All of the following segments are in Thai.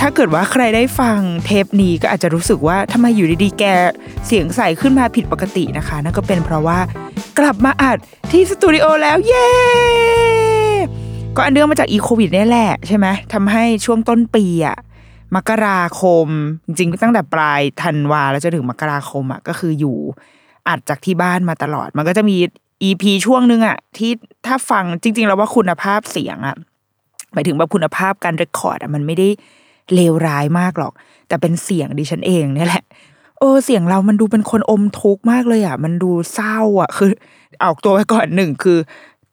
ถ้าเกิดว่าใครได้ฟังเทปนี้ก็อาจจะรู้สึกว่าทำไมอยู่ดีๆแกเสียงใสขึ้นมาผิดปกตินะคะ นั่นก็เป็นเพราะว่ากลับมาอัดที่สตูดิโอแล้ว เย้ก็อันเนื่องมาจากอีโควิดนี่แหละใช่ไหมทำให้ช่วงต้นปีอะมกราคม จริงๆตั้งแต่ปลายธันวาแล้วจนถึงมกราคมอะก็คืออยู่อัดจากที่บ้านมาตลอด มันก็จะมีอีพีช่วงนึงอะที่ถ้าฟังจริง ๆ แล้วว่าคุณภาพเสียงอะหมายถึงว่าคุณภาพการเรคคอร์ดอะมันไม่ได้ เลวร้ายมากหรอก แต่เป็นเสียงดิฉันเองเนี่ยแหละโอ้เสียงเรามันดูเป็นคนอมทุกข์มากเลยอะ มันดูเศร้าอะ คือออกตัวไว้ก่อนหนึ่งคือ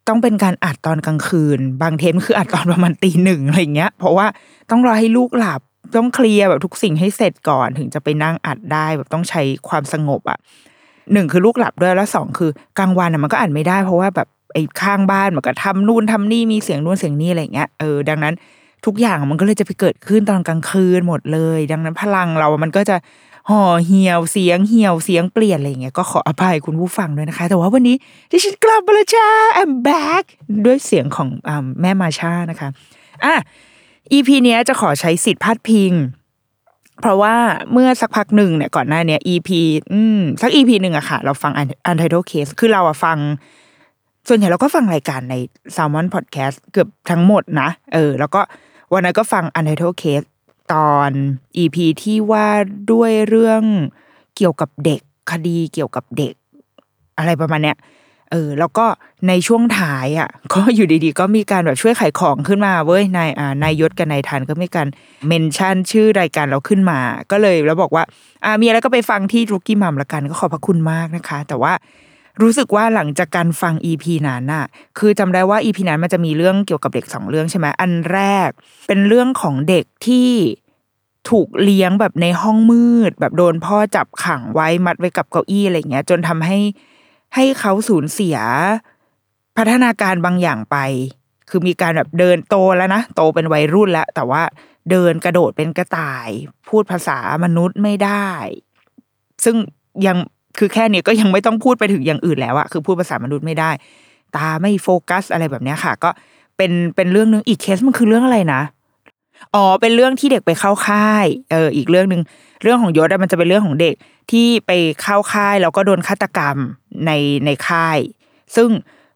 ต้องเป็นการอัดตอนกลางคืน บางเทปคืออัดตอนประมาณตีหนึ่งอะไรเงี้ย เพราะว่าต้องรอให้ลูกหลับต้องเคลียร์แบบทุกสิ่งให้เสร็จก่อนถึงจะไปนั่งอัดได้แบบต้องใช้ความสงบอะหนึ่งคือลูกหลับด้วยแล้วสองคือกลางวันอะมันก็อัดไม่ได้เพราะว่าแบบไอ้ข้างบ้านมันก็ทำนู่นทำนี่มีเสียงนู่นเสียงนี่อะไรเงี้ยเออดังนั้น ทุกอย่างมันก็เลยจะไปเกิดขึ้นตอนกลางคืนหมดเลย ดังนั้นพลังเรา มันก็จะห่อเหี่ยวเสียงเหี่ยวเสียงเปลี่ยนอะไรเงี้ยก็ขออภัยคุณผู้ฟังด้วยนะคะ แต่ว่าวันนี้ที่ฉันกลับมาแล้วจ้า I'm back ด้วยเสียงของอแม่มาชานะคะอะ EP เนี้ยจะขอใช้สิทธิ์พาดพิง เพราะว่าเมื่อสักพักหนึ่งเนี่ยก่อนหน้าเนี้ย EP อืมสัก EP หนึ่งอะค่ะ เราฟัง Untitled Case คือเราอะฟัง ส่วนใหญ่เราก็ฟังรายการใน Salmon Podcast เกือบทั้งหมดนะเออ แล้วก็ วันนั้นก็ฟัง Untitled Case ตอน EP ที่ว่าด้วยเรื่องเกี่ยวกับเด็กคดีเกี่ยวกับเด็ก อะไรประมาณเนี้ยเออแล้วก็ในช่วงท้ายอะ ก็อยู่ดีๆ ก็มีการแบบช่วยขายของขึ้นมาเว้ยนายอ่านายยศกับนายทันก็มีการเมนชั่นชื่อรายการเราขึ้นมา ก็เลยแล้วบอกว่า อ่ามีอะไรก็ไปฟังที่รุกี้มัมละกันก็ขอบพระคุณมากนะคะ แต่ว่า รู้สึกว่าหลังจากการฟัง EP นั้นน่ะ คือจำได้ว่า EP นั้นมันจะมีเรื่องเกี่ยวกับเด็กสองเรื่องใช่ไหมอันแรก เป็นเรื่องของเด็กที่ถูกเลี้ยงแบบในห้องมืด แบบโดนพ่อจับขังไว้มัดไว้กับเก้าอี้อะไรเงี้ย จนทำให้ให้เขาสูญเสียพัฒนาการบางอย่างไป คือมีการแบบเดินโตแล้วนะโตเป็นวัยรุ่นแล้ว แต่ว่าเดินกระโดดเป็นกระต่าย พูดภาษามนุษย์ไม่ได้ ซึ่งยัง คือแค่นี้ก็ยังไม่ต้องพูดไปถึงอย่างอื่นแล้วอะคือพูดภาษามนุษย์ไม่ได้ ตาไม่โฟกัสอะไรแบบเนี้ยค่ะ ก็เป็นเป็นเรื่องนึงอีกเคสมันคือเรื่องอะไรนะอ๋อเป็นเรื่องที่เด็กไปเข้าค่ายเอออีกเรื่องหนึ่งเรื่องของยศมันจะเป็นเรื่องของเด็กที่ไปเข้าค่ายแล้วก็โดนฆาตกรรมในในค่าย ซึ่ง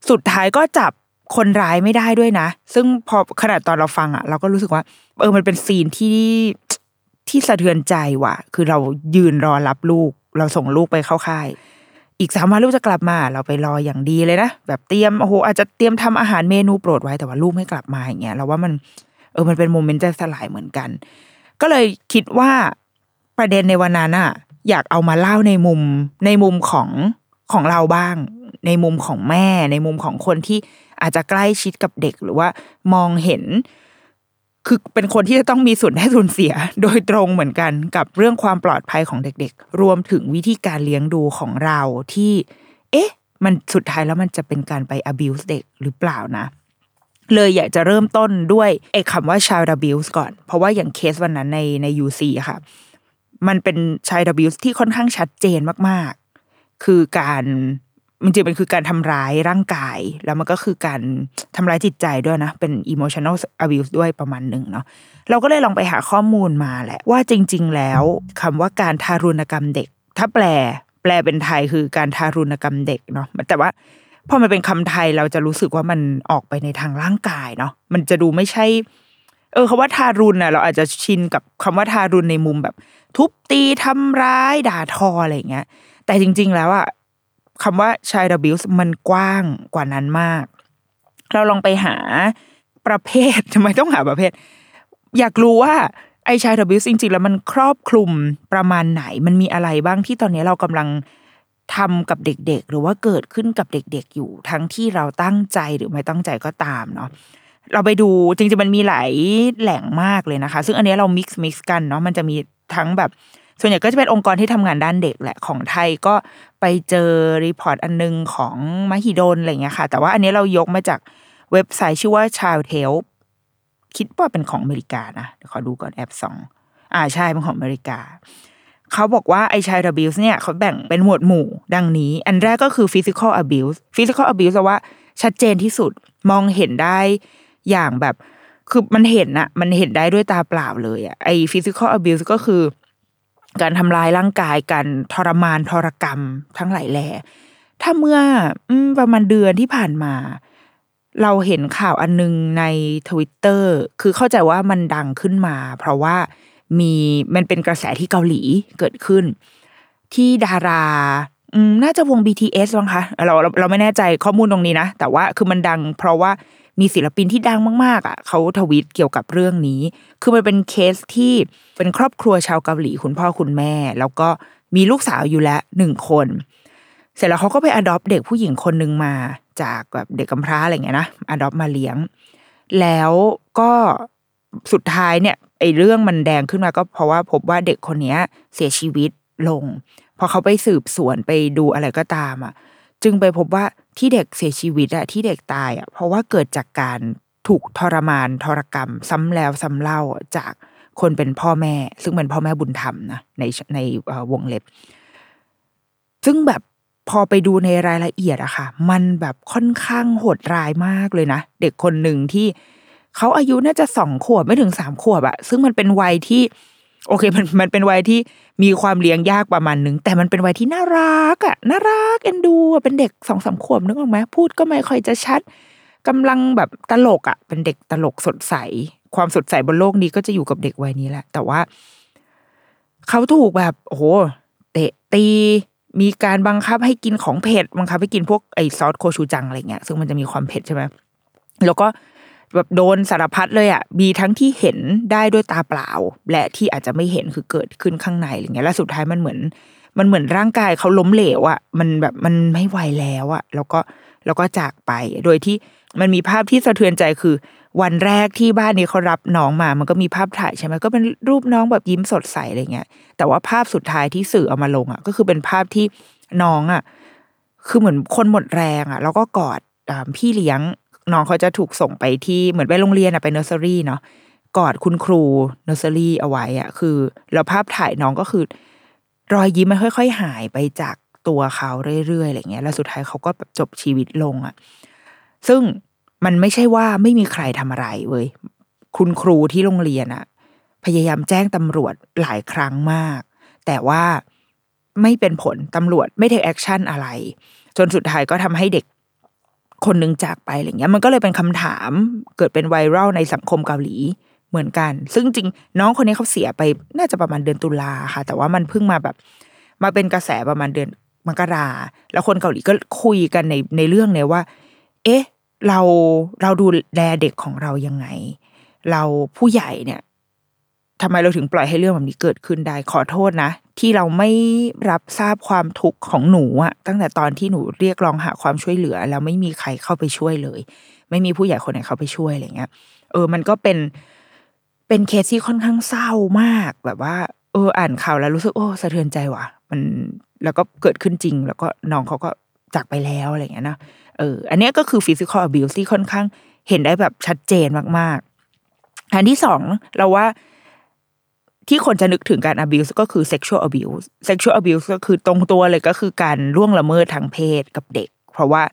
สุดท้ายก็จับคนร้ายไม่ได้ด้วยนะ ซึ่งพอขนาดตอนเราฟังอะ เราก็รู้สึกว่า เออมันเป็น scene ที่ที่สะเทือนใจว่ะ คือเรายืนรอรับลูก เราส่งลูกไปเข้าค่าย อีกสามวันลูกจะกลับมา เราไปรออย่างดีเลยนะแบบเตรียมโอ้โหอาจจะเตรียมทำอาหารเมนูโปรดไว้แต่ว่าลูกไม่กลับมาอย่างเงี้ยเราว่ามันเออมันเป็น moment ใจสลายเหมือนกัน ก็เลยคิดว่าประเด็นในวันนั้นอะอยากเอามาเล่าในมุมในมุมของของเราบ้าง ในมุมของแม่ ในมุมของคนที่อาจจะใกล้ชิดกับเด็กหรือว่ามองเห็น คือเป็นคนที่จะต้องมีส่วนได้ส่วนเสีย โดยตรงเหมือนกันกับเรื่องความปลอดภัยของเด็กๆ รวมถึงวิธีการเลี้ยงดูของเราที่ เอ๊ะ มันสุดท้ายแล้วมันจะเป็นการไป abuse เด็กหรือเปล่านะ เลยอยากจะเริ่มต้นด้วยไอ้คำว่า child abuse ก่อน เพราะว่าอย่างเคสวันนั้นในใน UC ค่ะ มันเป็น child abuse ที่ค่อนข้างชัดเจนมากๆ คือการ มันจริงๆมันคือการทำร้ายร่างกาย แล้วมันก็คือการทำร้ายจิตใจด้วยนะ เป็น emotional abuse ด้วยประมาณหนึ่งเนาะเราก็เลยลองไปหาข้อมูลมาแหละ ว่าจริง ๆ แล้วคำว่าการทารุณกรรมเด็ก ถ้าแปล แปลเป็นไทยคือการทารุณกรรมเด็กเนาะแต่ว่าพอมันเป็นคำไทยเราจะรู้สึกว่ามันออกไปในทางร่างกายเนาะมันจะดูไม่ใช่ เออคำว่าทารุณน่ะเราอาจจะชินกับคำว่าทารุณในมุมแบบ ทุบตีทำร้ายด่าทออะไรอย่างเงี้ยแต่จริง ๆ แล้วอะ คำว่า child abuse มันกว้างกว่านั้นมาก เราลองไปหาประเภททำไมต้องหาประเภท อยากรู้ว่าไอ child abuse จริงๆ แล้วมันครอบคลุมประมาณไหน มันมีอะไรบ้างที่ตอนนี้เรากำลังทำกับเด็กๆ หรือว่าเกิดขึ้นกับเด็กๆ อยู่ ทั้งที่เราตั้งใจหรือไม่ตั้งใจก็ตามเนาะเราไปดูจริงๆมันมีหลายแหล่งมากเลยนะคะ ซึ่งอันนี้เรา mix mix กันเนาะมันจะมีทั้งแบบ ส่วนใหญ่ก็จะเป็นองค์กรที่ทำงานด้านเด็กแหละของไทยก็ไปเจอ report อันนึงของมหิดลอะไรเงี้ยค่ะ แต่ว่าอันนี้เรายกมาจากเว็บไซต์ชื่อว่า Child Help คิดว่าเป็นของอเมริกานะเดี๋ยวขอดูก่อนแอปสองอ่าใช่เป็นของอเมริกา เขาบอกว่าไอ child abuse เนี่ยเขาแบ่งเป็นหมวดหมู่ดังนี้ อันแรกก็คือ physical abuse physical abuse แปลว่าชัดเจนที่สุดมองเห็นได้อย่างแบบคือมันเห็นอะมันเห็นได้ด้วยตาเปล่าเลยอะไอ physical abuse ก็คือ การทำลายร่างกายการทรมานทรกรรมทั้งหลายแหล่ถ้าเมื่อประมาณเดือนที่ผ่านมา เราเห็นข่าวอันนึงในทวิตเตอร์คือเข้าใจว่ามันดังขึ้นมา เพราะว่ามีมันเป็นกระแสที่เกาหลีเกิดขึ้น ที่ดาราน่าจะวง BTS บ้างคะเราเราเราไม่แน่ใจข้อมูลตรงนี้นะ แต่ว่าคือมันดัง เพราะว่า มีศิลปินที่ดังมากๆอะเขาทวีตเกี่ยวกับเรื่องนี้ คือมันเป็นเคสที่เป็นครอบครัวชาวเกาหลีคุณพ่อคุณแม่ แล้วก็มีลูกสาวอยู่แล้วหนึ่งคน เสร็จแล้วเขาก็ไป adopt เด็กผู้หญิงคนหนึ่งมาจากแบบเด็กกำพร้าอะไรเงี้ยนะ adopt มาเลี้ยง แล้วก็สุดท้ายเนี่ยไอ้เรื่องมันแดงขึ้นมาก็เพราะว่าพบว่าเด็กคนนี้เสียชีวิตลง พอเขาไปสืบสวนไปดูอะไรก็ตามอะ จึงไปพบว่า ที่เด็กเสียชีวิตอะที่เด็กตายอะเพราะว่าเกิดจากการถูกทรมานทรกรรม ซ้ำแล้วซ้ำเล่าจากคนเป็นพ่อแม่ ซึ่งเป็นพ่อแม่บุญธรรมนะในในวงเล็บ ซึ่งแบบพอไปดูในรายละเอียดอะค่ะ มันแบบค่อนข้างโหดร้ายมากเลยนะ เด็กคนหนึ่งที่เขาอายุน่าจะสองขวบไม่ถึงสามขวบอะซึ่งมันเป็นวัยที่ โอเคมันมันเป็นวัยที่มีความเลี้ยงยากประมาณนึง แต่มันเป็นวัยที่น่ารักอะน่ารักเอ็นดูอะเป็นเด็กสองสามขวบนึกออกไหมพูดก็ไม่ค่อยจะชัดกำลังแบบตลกอะเป็นเด็กตลกสดใส ความสดใสบนโลกนี้ก็จะอยู่กับเด็กวัยนี้แหละ แต่ว่า เขาถูกแบบโอ้โหเตะตีมีการบังคับให้กินของเผ็ดบังคับให้กินพวกไอซอสโคชูจังอะไรเงี้ยซึ่งมันจะมีความเผ็ดใช่ไหมแล้วก็ แบบโดนสารพัดเลยอะมีทั้งที่เห็นได้ด้วยตาเปล่า และที่อาจจะไม่เห็นคือเกิดขึ้นข้างในอะไรเงี้ยแล้วสุดท้ายมันเหมือน มันเหมือนร่างกายเขาล้มเหลวอะ มันแบบมันไม่ไหวแล้วอะ แล้วก็แล้วก็จากไป โดยที่มันมีภาพที่สะเทือนใจคือ วันแรกที่บ้านนี้เขารับน้องมา มันก็มีภาพถ่ายใช่ไหมก็เป็นรูปน้องแบบยิ้มสดใสอะไรเงี้ย แต่ว่าภาพสุดท้ายที่สื่อเอามาลงอะ ก็คือเป็นภาพที่น้องอะคือเหมือนคนหมดแรงอะ แล้วก็กอดพี่เลี้ยง น้องเขาจะถูกส่งไปที่เหมือนไปโรงเรียนอะไปเนอร์เซอรี่เนาะกอดคุณครูเนอร์เซอรี่เอาไว้อะคือแล้วภาพถ่ายน้องก็คือ รอยยิ้มมันค่อย ๆ หายไปจากตัวเขาเรื่อยๆอะไรเงี้ยแล้วสุดท้ายเขาก็แบบจบชีวิตลงอะซึ่งมันไม่ใช่ว่าไม่มีใครทำอะไรเว้ยคุณครูที่โรงเรียนอะพยายามแจ้งตำรวจหลายครั้งมาก แต่ว่าไม่เป็นผลตำรวจไม่ take action อะไร จนสุดท้ายก็ทำให้เด็ก คนหนึ่งจากไปอะไรเงี้ย มันก็เลยเป็นคำถามเกิดเป็นไวรัลในสังคมเกาหลีเหมือนกัน ซึ่งจริงน้องคนนี้เขาเสียไปน่าจะประมาณเดือนตุลาค่ะ แต่ว่ามันเพิ่งมาแบบ มาเป็นกระแสประมาณเดือนมกราแล้วคนเกาหลีก็คุยกันในในเรื่องเนี่ยว่า เอ๊ะ เราเราดูแลเด็กของเรายังไง เราผู้ใหญ่เนี่ยทำไมเราถึงปล่อยให้เรื่องแบบนี้เกิดขึ้นได้ ขอโทษนะ ที่เราไม่รับทราบความทุกข์ของหนูอะตั้งแต่ตอนที่หนูเรียกร้องหาความช่วยเหลือ แล้วไม่มีใครเข้าไปช่วยเลย ไม่มีผู้ใหญ่คนไหนเข้าไปช่วยอะไรเงี้ยเออ มันก็เป็นเป็นเคสที่ค่อนข้างเศร้ามากแบบว่า เออ อ่านข่าวแล้วรู้สึกโอ้สะเทือนใจว่ะ มันแล้วก็เกิดขึ้นจริง แล้วก็น้องเขาก็จากไปแล้วอะไรเงี้ยนะเออ อันนี้ก็คือ physical abuse ที่ค่อนข้างเห็นได้แบบชัดเจนมากๆอันที่สองเราว่า ที่คนจะนึกถึงการ abuse ก็คือ sexual abuse sexual abuse ก็คือตรงตัวเลยก็คือการล่วงละเมิดทางเพศกับเด็ก เพราะว่า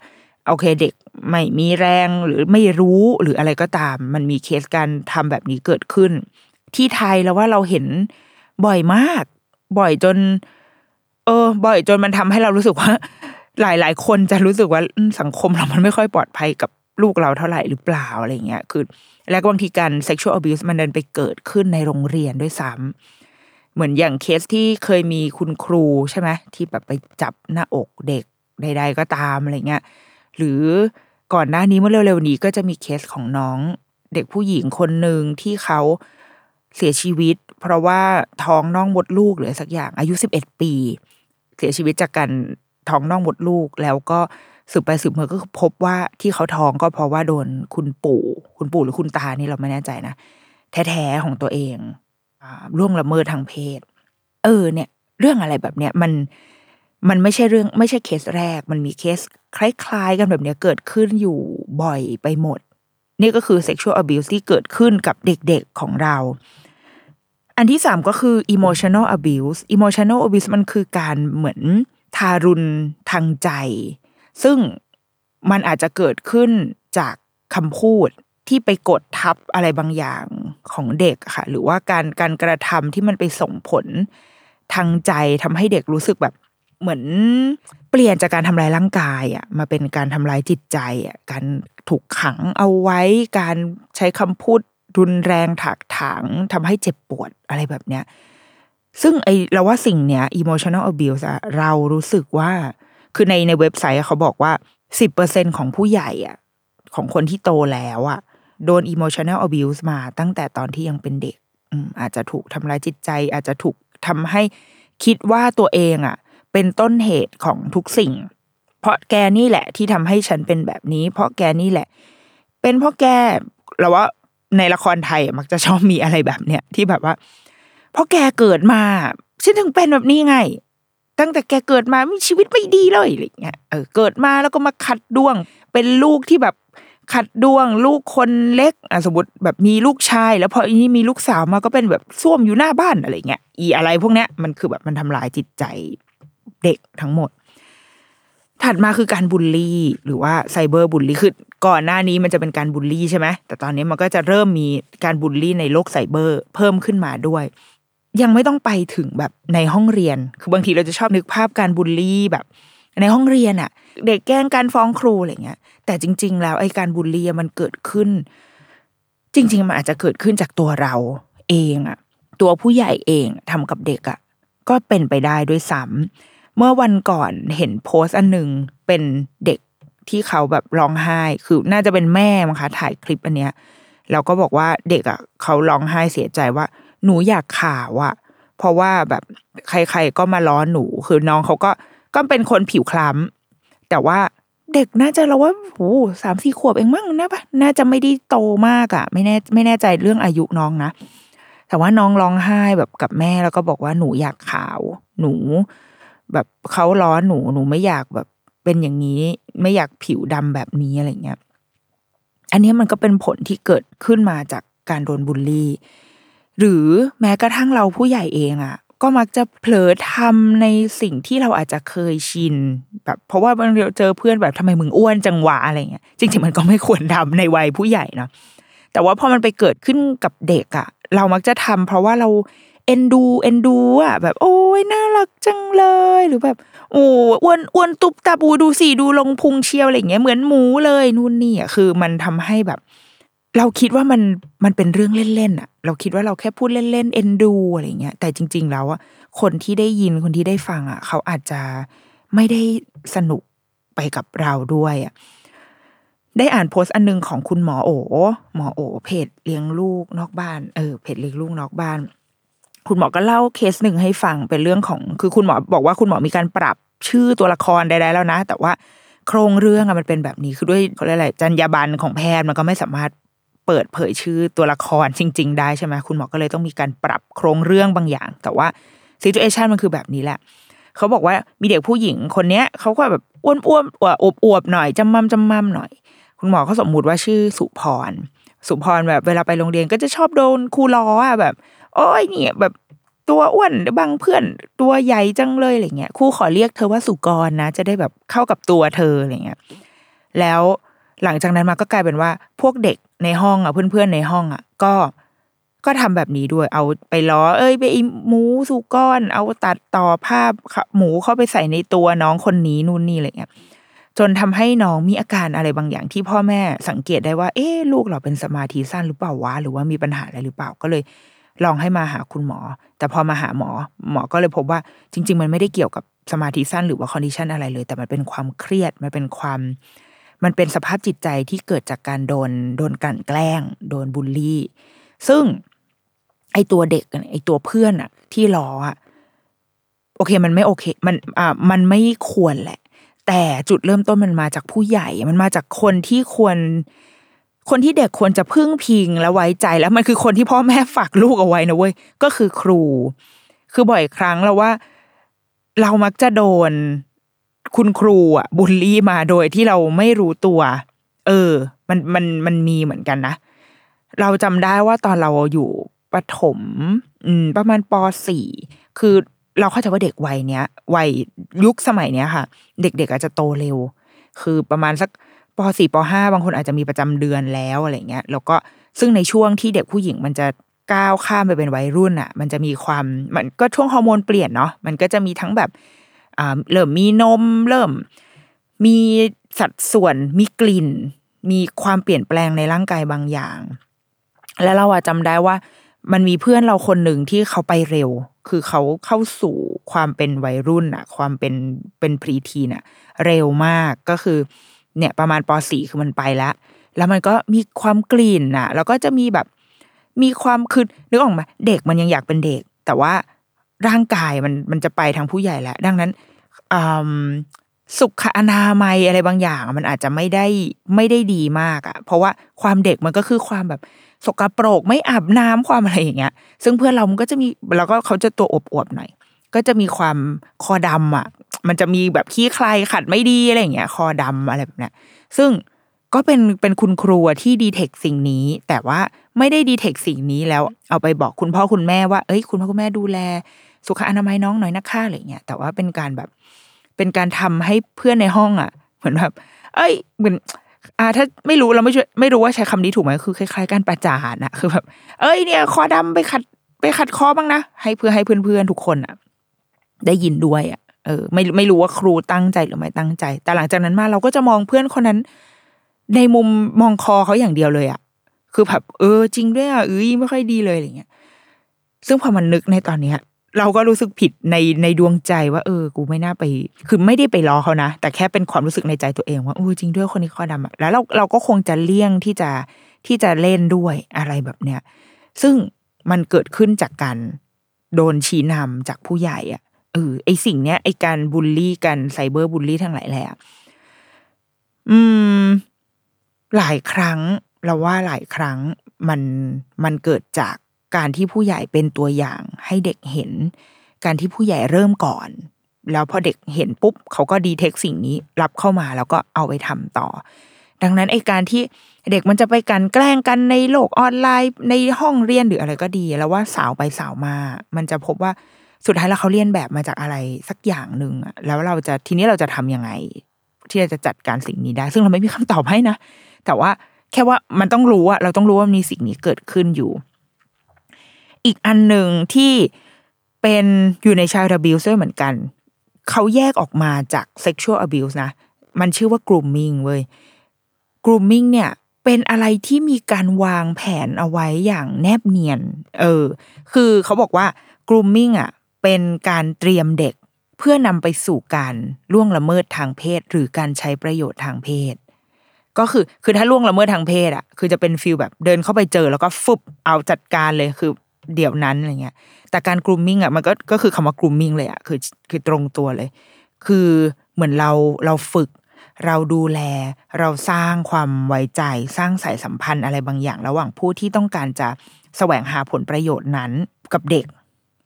โอเคเด็กไม่มีแรงหรือไม่รู้หรืออะไรก็ตาม มันมีเคสการทำแบบนี้เกิดขึ้น ที่ไทยแล้วว่าเราเห็นบ่อยมาก บ่อยจน เออ บ่อยจนมันทำให้เรารู้สึกว่า หลายหลายคนจะรู้สึกว่าสังคมเรามันไม่ค่อยปลอดภัยกับ ลูกเราเท่าไหร่หรือเปล่าอะไรเงี้ยคือ แล้วบางทีการ sexual abuse มันเดินไปเกิดขึ้นในโรงเรียนด้วยซ้ำเหมือนอย่างเคสที่เคยมีคุณครูใช่ไหมที่แบบไปจับหน้าอกเด็กใด ๆ ก็ตามอะไรเงี้ยหรือก่อนหน้านี้เมื่อเร็วๆนี้ก็จะมีเคสของน้องเด็กผู้หญิงคนหนึ่งที่เขาเสียชีวิต เพราะว่าท้องน่องมดลูกหรือสักอย่างอายุสิบเอ็ดปี เสียชีวิตจากการท้องน่องมดลูกแล้วก็ สืบไปสืบมาก็พบว่าที่เขาท้องก็เพราะว่าโดนคุณปู่ คุณปู่หรือคุณตานี่เราไม่แน่ใจนะแท้ๆของตัวเองล่วงละเมิดทางเพศ เออ เนี่ย เรื่องอะไรแบบเนี้ยมันมันไม่ใช่เรื่องไม่ใช่เคสแรก มันมีเคสคล้ายๆ กันแบบเนี้ยเกิดขึ้นอยู่บ่อยไปหมด นี่ก็คือ sexual abuse ที่เกิดขึ้นกับเด็กๆของเรา อันที่สามก็คือ emotional abuse emotional abuse มันคือการเหมือนทารุณทางใจ ซึ่งมันอาจจะเกิดขึ้นจากคำพูดที่ไปกดทับอะไรบางอย่างของเด็กค่ะ หรือว่าการการกระทำที่มันไปส่งผลทางใจทำให้เด็กรู้สึกแบบเหมือนเปลี่ยนจากการทำลายร่างกายอะมาเป็นการทำลายจิตใจอะการถูกขังเอาไว้การใช้คำพูดรุนแรงถักถางทำให้เจ็บปวดอะไรแบบเนี้ยซึ่งไอเราว่าสิ่งเนี้ย emotional abuse อะเรารู้สึกว่า คือในในเว็บไซต์เขาบอกว่าสิบเปอร์เซ็นของผู้ใหญ่อะของคนที่โตแล้วอะโดน emotional abuse มาตั้งแต่ตอนที่ยังเป็นเด็กอาจจะถูกทำลายจิตใจ อาจจะถูกทำให้คิดว่าตัวเองอะ เป็นต้นเหตุของทุกสิ่ง เพราะแกนี่แหละที่ทำให้ฉันเป็นแบบนี้ เพราะแกนี่แหละ เป็นเพราะแกเราว่าในละครไทยมักจะชอบมีอะไรแบบเนี้ยที่แบบว่าเพราะแกเกิดมาฉันถึงเป็นแบบนี้ไง ตั้งแต่แกเกิดมามีชีวิตไม่ดีเลยอะไรเงี้ยเออเกิดมาแล้วก็มาขัดดวง เป็นลูกที่แบบขัดดวง ลูกคนเล็กอะสมมติแบบมีลูกชาย แล้วพออีนี้มีลูกสาวมาก็เป็นแบบส้วมอยู่หน้าบ้านอะไรเงี้ยอีอะไรพวกเนี้ยมันคือแบบมันทำลายจิตใจเด็กทั้งหมด ถัดมาคือการบูลลี่ หรือว่าไซเบอร์บูลลี่คือก่อนหน้านี้มันจะเป็นการบูลลี่ใช่ไหมแต่ตอนนี้มันก็จะเริ่มมีการบูลลี่ในโลกไซเบอร์ เพิ่มขึ้นมาด้วย ยังไม่ต้องไปถึงแบบในห้องเรียน คือบางทีเราจะชอบนึกภาพการบูลลี่แบบ ในห้องเรียนอะเด็กแกล้งการฟ้องครูอะไรเงี้ย แต่จริง ๆ แล้วไอ้การบูลลี่มันเกิดขึ้น จริง ๆ มันอาจจะเกิดขึ้นจากตัวเราเองอะตัวผู้ใหญ่เองทำกับเด็กอะก็เป็นไปได้ด้วยซ้ำเมื่อวันก่อนเห็นโพสต์อันหนึ่งเป็นเด็กที่เขาแบบร้องไห้ คือน่าจะเป็นแม่มั้งคะถ่ายคลิปอันเนี้ยแล้วก็บอกว่าเด็กอะเขาร้องไห้เสียใจว่า หนูอยากข่าวอะเพราะว่าแบบใคร ๆก็มาล้อหนู คือน้องเขาก็ก็เป็นคนผิวคล้ำแต่ว่าเด็กน่าจะเราว่าโอ้สามสี่ขวบเองมั้งนะปะน่าจะไม่ได้โตมากอะไม่แน่ไม่แน่ใจเรื่องอายุน้องนะแต่ว่าน้องร้องไห้แบบกับแม่แล้วก็บอกว่าหนูอยากข่าว หนู แบบเขาล้อหนูหนูไม่อยากแบบเป็นอย่างนี้ ไม่อยากผิวดำแบบนี้อะไรเงี้ย อันนี้มันก็เป็นผลที่เกิดขึ้นมาจากการโดนบูลลี่ หรือแม้กระทั่งเราผู้ใหญ่เองอะ่ะ ก็มักจะเผลอทำในสิ่งที่เราอาจจะเคยชินแบบเพราะว่าบางทีเจอเพื่อนแบบทำไมมึงอ้วนจังหวะอะไรเงี้ยจริงๆมันก็ไม่ควรทำในวัยผู้ใหญ่นะแต่ว่าพอมันไปเกิดขึ้นกับเด็กอะ่ะ เรามักจะทำเพราะว่าเราเอ็นดูเอ็นดูอะแบบโอ้ยน่ารักจังเลยหรือแบบโอ้อ้วนอ้วนตุบตาบูดูสิดูลงพุงเชียวอะไรเงี้ยเหมือนหมูเลยนู่นนี่อะคือมันทำให้แบบ เราคิดว่ามันมันเป็นเรื่องเล่นๆอะ เราคิดว่าเราแค่พูดเล่นๆเอ็นดูอะไรเงี้ย แต่จริง ๆ แล้วอะคนที่ได้ยินคนที่ได้ฟังอะ เขาอาจจะไม่ได้สนุกไปกับเราด้วยอะได้อ่านโพสต์อันนึงของคุณหมอโอหมอโอเพจเลี้ยงลูกนอกบ้านเออเพจเลี้ยงลูกนอกบ้าน คุณหมอก็เล่าเคสหนึ่งให้ฟังเป็นเรื่องของ คือคุณหมอบอกว่าคุณหมอมีการปรับชื่อตัวละครใดๆแล้วนะ แต่ว่าโครงเรื่องอะมันเป็นแบบนี้คือด้วยเขาเรียกอะไรจรรยาบรรณของแพทย์มันก็ไม่สามารถ เปิดเผยชื่อตัวละครจริง ๆ ได้ใช่ไหมคุณหมอก็เลยต้องมีการปรับโครงเรื่องบางอย่าง แต่ว่าซีจูเอชันมันคือแบบนี้แหละเขาบอกว่ามีเด็กผู้หญิงคนเนี้ยเขาก็แบบอ้วนอ้วนอวบอวบหน่อยจำมั่มจำมั่มหน่อย คุณหมอเขาสมมุติว่าชื่อสุพร สุพรแบบเวลาไปโรงเรียนก็จะชอบโดนครูล้ออะแบบ โอ้ยเนี่ยแบบตัวอ้วนบางเพื่อนตัวใหญ่จังเลยอะไรเงี้ยครูขอเรียกเธอว่าสุกรนะ จะได้แบบเข้ากับตัวเธออะไรเงี้ยแล้ว หลังจากนั้นมาก็กลายเป็นว่าพวกเด็กในห้องอะเพื่อนๆในห้องอะก็ก็ทำแบบนี้ด้วย เอาไปล้อ เอ้ย ไปหมูสุก้อน เอาตัดต่อภาพหมูเข้าไปใส่ในตัวน้องคนนี้นู่นนี่อะไรเงี้ย จนทำให้น้องมีอาการอะไรบางอย่างที่พ่อแม่สังเกตได้ว่า เอ๊ะลูกเราเป็นสมาธิสั้นหรือเปล่าวะ หรือว่ามีปัญหาอะไรหรือเปล่า ก็เลยลองให้มาหาคุณหมอ แต่พอมาหาหมอ หมอก็เลยพบว่า จริง ๆ มันไม่ได้เกี่ยวกับสมาธิสั้นหรือว่าคอนดิชันอะไรเลย แต่มันเป็นความเครียด มันเป็นความ มันเป็นสภาพจิตใจที่เกิดจากการโดนโดนกลั่นแกล้ง โดนบูลลี่ ซึ่งไอตัวเด็กไอตัวเพื่อนอะที่ล้ออะโอเคมันไม่โอเค มันอ่ามันไม่ควรแหละ แต่จุดเริ่มต้นมันมาจากผู้ใหญ่ มันมาจากคนที่ควร คนที่เด็กควรจะพึ่งพิงและไว้ใจแล้วมันคือคนที่พ่อแม่ฝากลูกเอาไว้นะเว้ยก็คือครู คือบ่อยครั้งเราว่า เรามักจะโดน คุณครูอะบูลลี่มาโดยที่เราไม่รู้ตัว เออ มันมันมันมีเหมือนกันนะ เราจำได้ว่าตอนเราอยู่ประถม อืม ประมาณปสี่คือเราเข้าใจว่าเด็กวัยเนี้ยวัยยุคสมัยเนี้ยค่ะ เด็ก ๆ อาจจะโตเร็ว คือประมาณสักปสี่ปห้าบางคนอาจจะมีประจำเดือนแล้วอะไรเงี้ย แล้วก็ซึ่งในช่วงที่เด็กผู้หญิงมันจะก้าวข้ามไปเป็นวัยรุ่นอะ มันจะมีความมันก็ช่วงฮอร์โมนเปลี่ยนเนาะมันก็จะมีทั้งแบบ เริ่มมีนม เริ่ม มีสัดส่วนมีกลิ่น มีความเปลี่ยนแปลงในร่างกายบางอย่าง แล้วเราอะจำได้ว่า มันมีเพื่อนเราคนหนึ่งที่เขาไปเร็ว คือเขาเข้าสู่ความเป็นวัยรุ่นอะความเป็นเป็นพรีทีนอะเร็วมากก็คือ เนี่ยประมาณปสี่คือมันไปแล้วแล้วมันก็มีความกลิ่นอะแล้วก็จะมีแบบ มีความคือนึกออกไหมเด็กมันยังอยากเป็นเด็ก แต่ว่า ร่างกายมันมันจะไปทางผู้ใหญ่แล้ว ดังนั้นสุขอนามัยอะไรบางอย่าง มันอาจจะไม่ได้ไม่ได้ดีมากอะเพราะว่าความเด็กมันก็คือความแบบสกปรกไม่อาบน้ำความอะไรอย่างเงี้ย ซึ่งเพื่อนเรามันก็จะมีแล้วก็เขาจะตัวอวบๆหน่อย ก็จะมีความคอดำอะ มันจะมีแบบขี้ใครขัดไม่ดีอะไรอย่างเงี้ย คอดำอะไรแบบเนี้ย ซึ่งก็เป็นเป็นคุณครูที่ดีเทคสิ่งนี้ แต่ว่าไม่ได้ดีเทคสิ่งนี้แล้วเอาไปบอกคุณพ่อคุณแม่ว่า เอ้ย คุณพ่อคุณแม่ดูแล สุขอนามัยน้องหน่อยนะคะอะไรเงี้ยแต่ว่าเป็นการแบบเป็นการทำให้เพื่อนในห้องอะ เหมือนแบบเอ้ยเหมือนอ่าถ้าไม่รู้เราไม่ช่วยไม่รู้ว่าใช้คำนี้ถูกไหมคือคล้ายๆการประจานอะคือแบบ เอ้ยเนี่ย คอดำไปขัดไปขัดคอบ้างนะให้เพื่อให้เพื่อนๆทุกคนอะได้ยินด้วยอะเออ ไม่ไม่รู้ว่าครูตั้งใจหรือไม่ตั้งใจ แต่หลังจากนั้นมาเราก็จะมองเพื่อนคนนั้น ในมุมมองคอเขาอย่างเดียวเลยอะคือแบบเออ จริงด้วยอะเอ้ยไม่ค่อยดีเลยอะไรเงี้ยซึ่งพอมันนึกในตอนเนี้ย เราก็รู้สึกผิดในในดวงใจว่าเออ กูไม่น่าไป คือไม่ได้ไปล้อเขานะ แต่แค่เป็นความรู้สึกในใจตัวเองว่าโอ้จริงด้วยคนนี้ข้อดำแล้วเราเราก็คงจะเลี่ยงที่จะที่จะเล่นด้วยอะไรแบบเนี้ยซึ่งมันเกิดขึ้นจากการโดนชี้นำจากผู้ใหญ่อะเออไอสิ่งเนี้ยไอการบูลลี่กันไซเบอร์บูลลี่ทั้งหลายแหละอืม หลายครั้งเราว่าหลายครั้งมันมันเกิดจาก การที่ผู้ใหญ่เป็นตัวอย่างให้เด็กเห็น การที่ผู้ใหญ่เริ่มก่อน แล้วพอเด็กเห็นปุ๊บเขาก็ดีเทคสิ่งนี้รับเข้ามาแล้วก็เอาไปทำต่อ ดังนั้นไอการที่เด็กมันจะไปกันแกล้งกันในโลกออนไลน์ในห้องเรียนหรืออะไรก็ดี แล้วว่าสาวไปสาวมา มันจะพบว่าสุดท้ายแล้วเขาเรียนแบบมาจากอะไรสักอย่างหนึ่งอะแล้วเราจะทีนี้เราจะทํำยังไง ที่เราจะจัดการสิ่งนี้ได้ ซึ่งเราไม่มีคำตอบให้นะแต่ว่าแค่ว่ามันต้องรู้อะเราต้องรู้ว่ามีสิ่งนี้เกิดขึ้นอยู่ อีกอันหนึ่งที่เป็นอยู่ในชาย abuse ด้วยเหมือนกัน เขาแยกออกมาจาก sexual abuse นะ มันชื่อว่า grooming เว้ย grooming เนี่ยเป็นอะไรที่มีการวางแผนเอาไว้อย่างแนบเนียน เออ คือเขาบอกว่า grooming อะเป็นการเตรียมเด็กเพื่อนำไปสู่การล่วงละเมิดทางเพศ หรือการใช้ประโยชน์ทางเพศ ก็คือคือถ้าล่วงละเมิดทางเพศอะ คือจะเป็นฟิลแบบเดินเข้าไปเจอแล้วก็ฟึบเอาจัดการเลยคือ เดี๋ยวนั้นอะไรเงี้ย แต่การ grooming อะมันก็ก็คือคำว่า grooming เลยอะคือคือตรงตัวเลย คือเหมือนเราเราฝึก เราดูแล เราสร้างความไว้ใจ สร้างสายสัมพันธ์อะไรบางอย่าง ระหว่างผู้ที่ต้องการจะแสวงหาผลประโยชน์นั้นกับเด็ก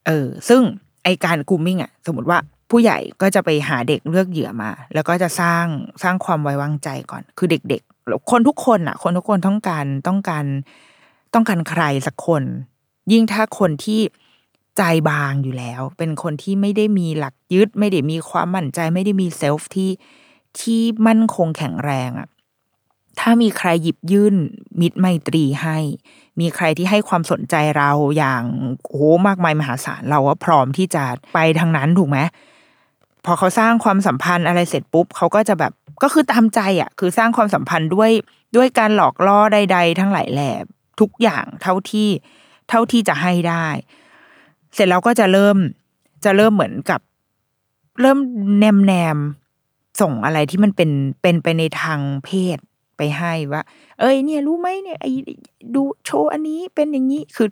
เออ ซึ่งไอการ grooming อะ สมมติว่าผู้ใหญ่ก็จะไปหาเด็กเลือกเหยื่อมา แล้วก็จะสร้างสร้างความไว้วางใจก่อน คือเด็ก ๆ คนทุกคนอะ คนทุกคนต้องการต้องการต้องการใครสักคน ยิ่งถ้าคนที่ใจบางอยู่แล้ว เป็นคนที่ไม่ได้มีหลักยึด ไม่ได้มีความมั่นใจ ไม่ได้มีเซลฟ์ที่ที่มั่นคงแข็งแรงอะถ้ามีใครหยิบยื่นมิตรไมตรีให้ มีใครที่ให้ความสนใจเราอย่างโอ้มากมายมหาศาลเราก็พร้อมที่จะไปทางนั้นถูกไหมพอเขาสร้างความสัมพันธ์อะไรเสร็จปุ๊บเขาก็จะแบบก็คือตามใจอะ คือสร้างความสัมพันธ์ด้วยด้วยการหลอกล่อใด ๆ ทั้งหลายแหล่ทุกอย่างเท่าที่ เท่าที่จะให้ได้ เสร็จแล้วก็จะเริ่มจะเริ่มเหมือนกับ เริ่มแนมแนมส่งอะไรที่มันเป็นเป็นไปในทางเพศไปให้ว่า เอ้ยเนี่ยรู้ไหมเนี่ยไอ้ดูโชว์อันนี้เป็นอย่างนี้คือ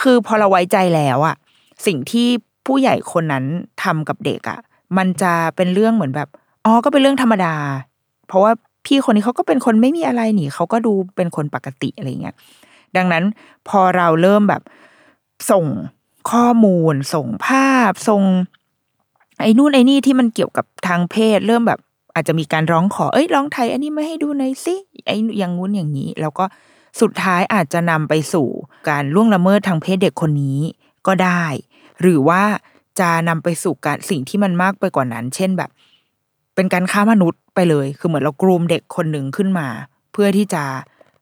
คือพอเราไว้ใจแล้วอะสิ่งที่ผู้ใหญ่คนนั้นทำกับเด็กอะมันจะเป็นเรื่องเหมือนแบบอ๋อก็เป็นเรื่องธรรมดา เพราะว่าพี่คนนี้เขาก็เป็นคนไม่มีอะไรหนิเขาก็ดูเป็นคนปกติอะไรเงี้ย ดังนั้นพอเราเริ่มแบบส่งข้อมูล ส่งภาพ ส่ง ไอ้นู่นไอ้นี่ที่มันเกี่ยวกับทางเพศ เริ่มแบบอาจจะมีการร้องขอ เอ้ยร้องไทย อันนี้มาให้ดูหน่อยสิไอ้อย่างงู้นอย่างนี้ แล้วก็สุดท้ายอาจจะนำไปสู่การล่วงละเมิดทางเพศเด็กคนนี้ก็ได้ หรือว่าจะนำไปสู่การสิ่งที่มันมากไปกว่านั้น เช่นแบบ เป็นการค้ามนุษย์ไปเลย คือเหมือนเรากรูมเด็กคนหนึ่งขึ้นมา เพื่อที่จะ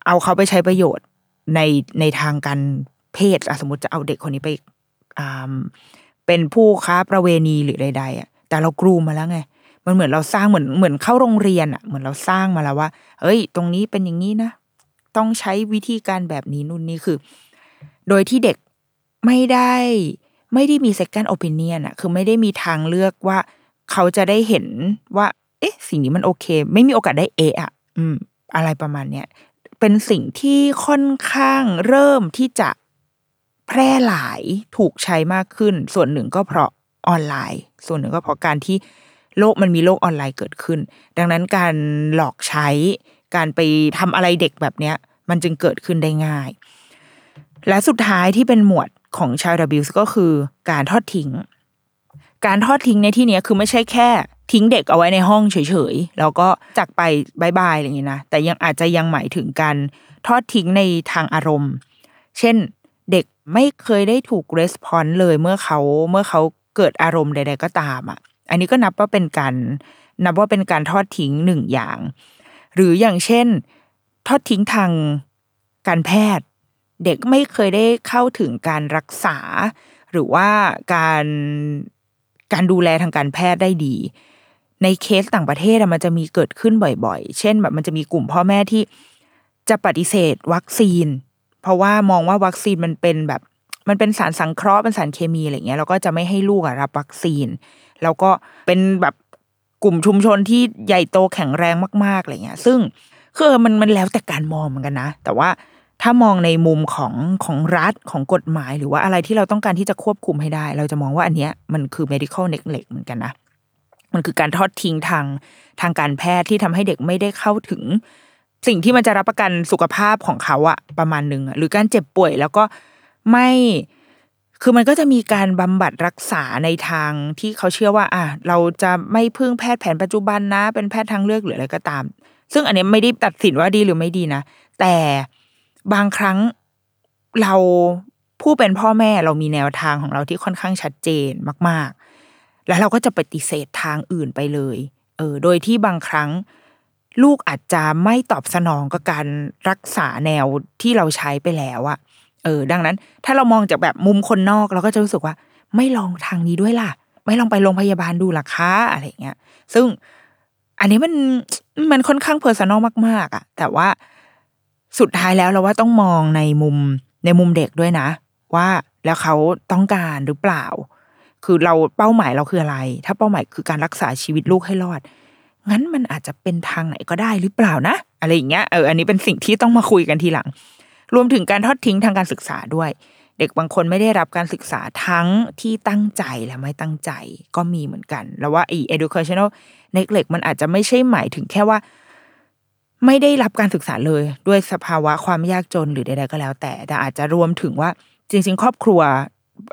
เอาเขาไปใช้ประโยชน์ ในในทางการเพศสมมติจะเอาเด็กคนนี้ไปเป็นผู้ค้าประเวณีหรือใดๆอะแต่เรากรูมมาแล้วไงมันเหมือนเราสร้างเหมือนเหมือนเข้าโรงเรียนอะเหมือนเราสร้างมาแล้วว่า เอ้ย ตรงนี้เป็นอย่างนี้นะต้องใช้วิธีการแบบนี้นู่นนี่คือ โดยที่เด็กไม่ได้ไม่ได้มี second opinion อะคือไม่ได้มีทางเลือกว่า เขาจะได้เห็นว่า เอ๊ะ สิ่งนี้มันโอเค ไม่มีโอกาสได้เอะอะอืม อะไรประมาณเนี้ย เป็นสิ่งที่ค่อนข้างเริ่มที่จะแพร่หลายถูกใช้มากขึ้น ส่วนหนึ่งก็เพราะออนไลน์ ส่วนหนึ่งก็เพราะการที่โลกมันมีโลกออนไลน์เกิดขึ้น ดังนั้นการหลอกใช้การไปทำอะไรเด็กแบบเนี้ย มันจึงเกิดขึ้นได้ง่าย และสุดท้ายที่เป็นหมวดของ child abuse ก็คือการทอดทิ้ง การทอดทิ้งในที่นี้คือไม่ใช่แค่ ทิ้งเด็กเอาไว้ในห้องเฉยๆ แล้วก็จากไป bye bye อะไรอย่างนี้นะ แต่ยังอาจจะยังหมายถึงการทอดทิ้งในทางอารมณ์ เช่นเด็กไม่เคยได้ถูก response เลยเมื่อเขาเมื่อเขาเกิดอารมณ์ใด ๆ ก็ตามอะ อันนี้ก็นับว่าเป็นการนับว่าเป็นการทอดทิ้งหนึ่งอย่าง หรืออย่างเช่น ทอดทิ้งทางการแพทย์ เด็กไม่เคยได้เข้าถึงการรักษา หรือว่าการการดูแลทางการแพทย์ได้ดี ในเคสต่างประเทศมันจะมีเกิดขึ้นบ่อย ๆ เช่นแบบมันจะมีกลุ่มพ่อแม่ที่จะปฏิเสธวัคซีน เพราะว่ามองว่าวัคซีนมันเป็นแบบ มันเป็นสารสังเคราะห์เป็นสารเคมีอะไรเงี้ยเราก็จะไม่ให้ลูกรับวัคซีน แล้วก็เป็นแบบกลุ่มชุมชนที่ใหญ่โตแข็งแรงมากๆอะไรเงี้ย ซึ่งคือมันมันแล้วแต่การมองเหมือนกันนะ แต่ว่าถ้ามองในมุมของของรัฐของกฎหมาย หรือว่าอะไรที่เราต้องการที่จะควบคุมให้ได้ เราจะมองว่าอันเนี้ยมันคือ medical neglect เหมือนกันนะ มันคือการทอดทิ้งทางทางการแพทย์ที่ทำให้เด็กไม่ได้เข้าถึง สิ่งที่มันจะรับประกันสุขภาพของเขาอะประมาณหนึ่งหรือการเจ็บป่วยแล้วก็ไม่คือมันก็จะมีการบำบัดรักษาในทางที่เขาเชื่อว่า อะเราจะไม่พึ่งแพทย์แผนปัจจุบันนะ เป็นแพทย์ทางเลือกหรืออะไรก็ตาม ซึ่งอันนี้ไม่ได้ตัดสินว่าดีหรือไม่ดีนะ แต่บางครั้งเราผู้เป็นพ่อแม่เรามีแนวทางของเราที่ค่อนข้างชัดเจนมาก ๆ แล้วเราก็จะปฏิเสธทางอื่นไปเลย เออ โดยที่บางครั้ง ลูกอาจจะไม่ตอบสนองกับการรักษาแนวที่เราใช้ไปแล้วอะเออ ดังนั้น ถ้าเรามองจากแบบมุมคนนอกเราก็จะรู้สึกว่า ไม่ลองทางนี้ด้วยล่ะ ไม่ลองไปโรงพยาบาลดูล่ะคะอะไรเงี้ย ซึ่งอันนี้มันมันค่อนข้างเพอร์ซันอลมาก ๆอะแต่ว่าสุดท้ายแล้วเราว่าต้องมองในมุมในมุมเด็กด้วยนะ ว่าแล้วเขาต้องการหรือเปล่า คือเราเป้าหมายเราคืออะไร ถ้าเป้าหมายคือการรักษาชีวิตลูกให้รอด งั้นมันอาจจะเป็นทางไหนก็ได้หรือเปล่านะ อะไรอย่างเงี้ยเอออันนี้เป็นสิ่งที่ต้องมาคุยกันทีหลัง รวมถึงการทอดทิ้งทางการศึกษาด้วย เด็กบางคนไม่ได้รับการศึกษาทั้งที่ตั้งใจและไม่ตั้งใจก็มีเหมือนกัน แล้วว่าไอ้ educational neglect มันอาจจะไม่ใช่หมายถึงแค่ว่าไม่ได้รับการศึกษาเลยด้วยสภาวะความยากจนหรือใดๆก็แล้วแต่ แต่อาจจะรวมถึงว่าจริง ๆ ครอบครัว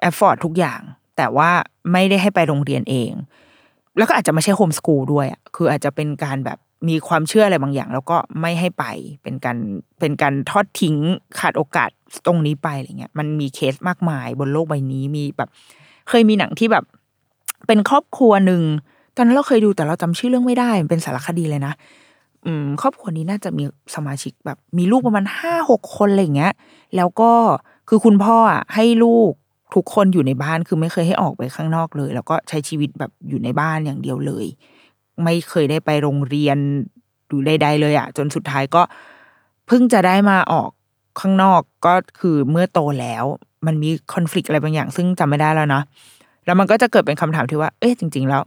แอฟฟอร์ดทุกอย่าง แต่ว่าไม่ได้ให้ไปโรงเรียนเอง แล้วก็อาจจะไม่ใช่โฮมสกูลด้วยอะคืออาจจะเป็นการแบบมีความเชื่ออะไรบางอย่าง แล้วก็ไม่ให้ไปเป็นการเป็นการทอดทิ้งขาดโอกาสตรงนี้ไปอะไรเงี้ยมันมีเคสมากมายบนโลกใบนี้มีแบบ เคยมีหนังที่แบบ เป็นครอบครัวหนึ่งตอนนั้นเราเคยดูแต่เราจำชื่อเรื่องไม่ได้เป็นสารคดีเลยนะอืม ครอบครัวนี้น่าจะมีสมาชิกแบบ มีลูกประมาณห้าหกคนอะไรเงี้ย แล้วก็คือคุณพ่ออะให้ลูก ทุกคนอยู่ในบ้านคือไม่เคยให้ออกไปข้างนอกเลย แล้วก็ใช้ชีวิตแบบอยู่ในบ้านอย่างเดียวเลย ไม่เคยได้ไปโรงเรียนรือใดๆเลยอะจนสุดท้ายก็เพิ่งจะได้มาออกข้างนอกก็คือเมื่อโตแล้ว มันมีคอน FLICT อะไรบางอย่าง ซึ่งจำไม่ได้แล้วเนาะแล้วมันก็จะเกิดเป็นคำถามที่ว่า เอ๊ะจริง ๆ แล้ว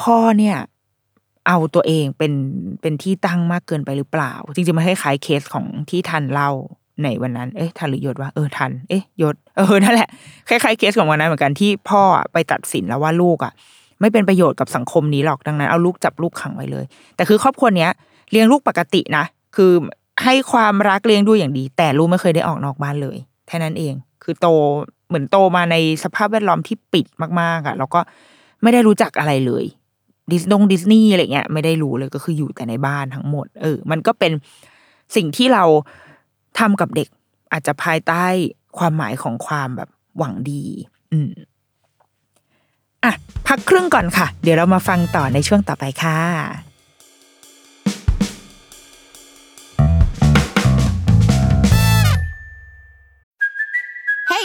พ่อเนี่ย เอาตัวเองเป็นเป็นที่ตั้งมากเกินไปหรือเปล่า จริงๆมันคล้ายๆเคสของที่ทันเล่า ในวันนั้น เอ๊ะทันหรือยศว่าเออทัน เอ๊ะยศ เออนั่นแหละคล้ายๆเคสของวันนั้นเหมือนกันที่พ่อไปตัดสินแล้วว่าลูกอะ ไม่เป็นประโยชน์กับสังคมนี้หรอกดังนั้นเอาลูกจับลูกขังไว้เลย แต่คือครอบครัวเนี้ยเลี้ยงลูกปกตินะคือให้ความรักเลี้ยงดูอย่างดี แต่ลูกไม่เคยได้ออกนอกบ้านเลยแค่นั้นเอง คือโตเหมือนโตมาในสภาพแวดล้อมที่ปิดมากๆอะแล้วก็ไม่ได้รู้จักอะไรเลยดิสดงดิสนีย์อะไรเงี้ยไม่ได้รู้เลยก็คืออยู่แต่ในบ้านทั้งหมด เออ มันก็เป็นสิ่งที่เรา ทำกับเด็กอาจจะภายใต้ความหมายของความแบบหวังดี อืมอะ พักครึ่งก่อนค่ะ เดี๋ยวเรามาฟังต่อในช่วงต่อไปค่ะ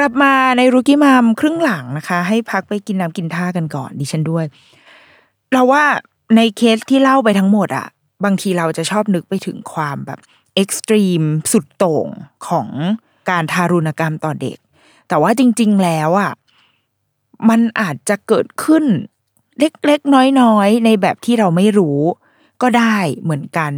กลับมาในรูกี้มามครึ่งหลังนะคะ ให้พักไปกินน้ำกินท่ากันก่อนดิฉันด้วย เราว่าในเคสที่เล่าไปทั้งหมดอะบางทีเราจะชอบนึกไปถึงความแบบเอ็กซ์ตรีมสุดโต่งของการทารุณกรรมต่อเด็ก แต่ว่าจริง ๆ แล้วอะมันอาจจะเกิดขึ้นเล็กๆ น้อยๆ ในแบบที่เราไม่รู้ก็ได้เหมือนกัน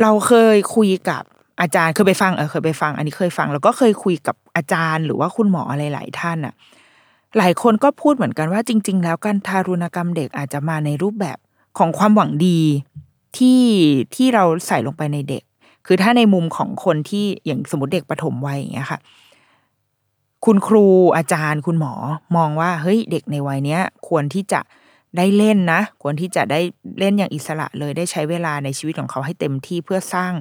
เราเคยคุยกับ อาจารย์เคยไปฟังเออเคยไปฟัง อันนี้เคยฟัง แล้วก็เคยคุยกับอาจารย์ หรือว่าคุณหมออะไรหลายท่านอะหลายคนก็พูดเหมือนกันว่าจริง ๆ แล้วการทารุณกรรมเด็กอาจจะมาในรูปแบบของความหวังดีที่ที่เราใส่ลงไปในเด็ก คือถ้าในมุมของคนที่อย่างสมมติเด็กปฐมวัยอย่างเงี้ยค่ะ คุณครูอาจารย์คุณหมอมองว่าเฮ้ยเด็กในวัยเนี้ย ควรที่จะได้เล่นนะ ควรที่จะได้เล่นอย่างอิสระเลยได้ใช้เวลาในชีวิตของเขาให้เต็มที่เพื่อสร้าง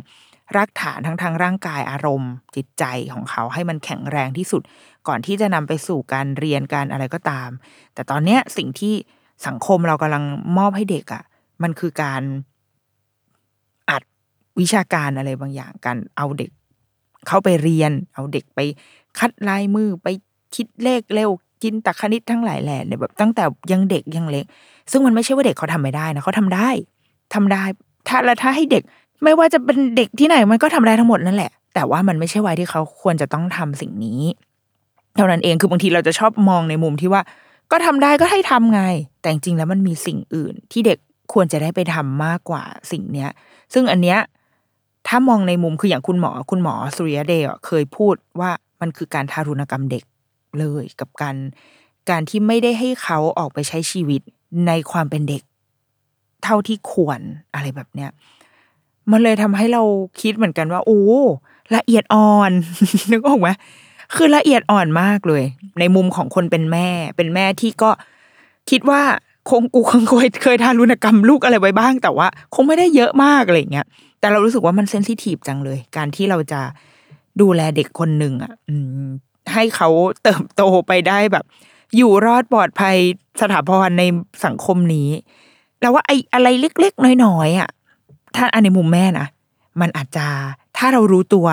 รากฐานทั้งทางร่างกายอารมณ์ จิตใจของเขาให้มันแข็งแรงที่สุด ก่อนที่จะนำไปสู่การเรียนการอะไรก็ตาม แต่ตอนเนี้ยสิ่งที่สังคมเรากำลังมอบให้เด็กอะ่ะ มันคือการอัดวิชาการอะไรบางอย่างการเอาเด็ก เข้าไปเรียน เอาเด็กไปคัดลายมือไปคิดเลขเร็วกินตคณิตทั้งหลายแหล่เนี่ยแบบตั้งแต่ยังเด็กยังเล็ก ซึ่งมันไม่ใช่ว่าเด็กเขาทำไม่ได้นะเขาทำได้ทำได้ ถ้าแล้วถ้าให้เด็ก ไม่ว่าจะเป็นเด็กที่ไหนมันก็ทำได้ทั้งหมดนั่นแหละ แต่ว่ามันไม่ใช่วัยที่เขาควรจะต้องทำสิ่งนี้ เท่านั้นเองคือบางทีเราจะชอบมองในมุมที่ว่า ก็ทำได้ก็ให้ทำไง แต่จริงแล้วมันมีสิ่งอื่น ที่เด็กควรจะได้ไปทำมากกว่าสิ่งเนี้ย ซึ่งอันเนี้ยถ้ามองในมุมคืออย่างคุณหมอ คุณหมอสุริยเดชเคยพูดว่ามันคือการทารุณกรรมเด็กเลยกับการการที่ไม่ได้ให้เขาออกไปใช้ชีวิตในความเป็นเด็ก เท่าที่ควรอะไรแบบเนี้ย มันเลยทำให้เราคิดเหมือนกันว่า โอ้ละเอียดอ่อนนึกออกไหมคือละเอียดอ่อนมากเลย ในมุมของคนเป็นแม่ เป็นแม่ที่ก็คิดว่าคงกูคงเคยเคยทารุณกรรมลูกอะไรไว้บ้าง แต่ว่า คงไม่ได้เยอะมากอะไรเงี้ย แต่เรารู้สึกว่ามันเซนซิทีฟจังเลย การที่เราจะดูแลเด็กคนหนึ่งอะให้เขาเติบโตไปได้แบบ อยู่รอดปลอดภัยสถาพรในสังคมนี้ แล้วว่าไอ้อะไรเล็กๆน้อยๆอะ ถ้าอันในมุมแม่นะมันอาจจะถ้าเรารู้ตัว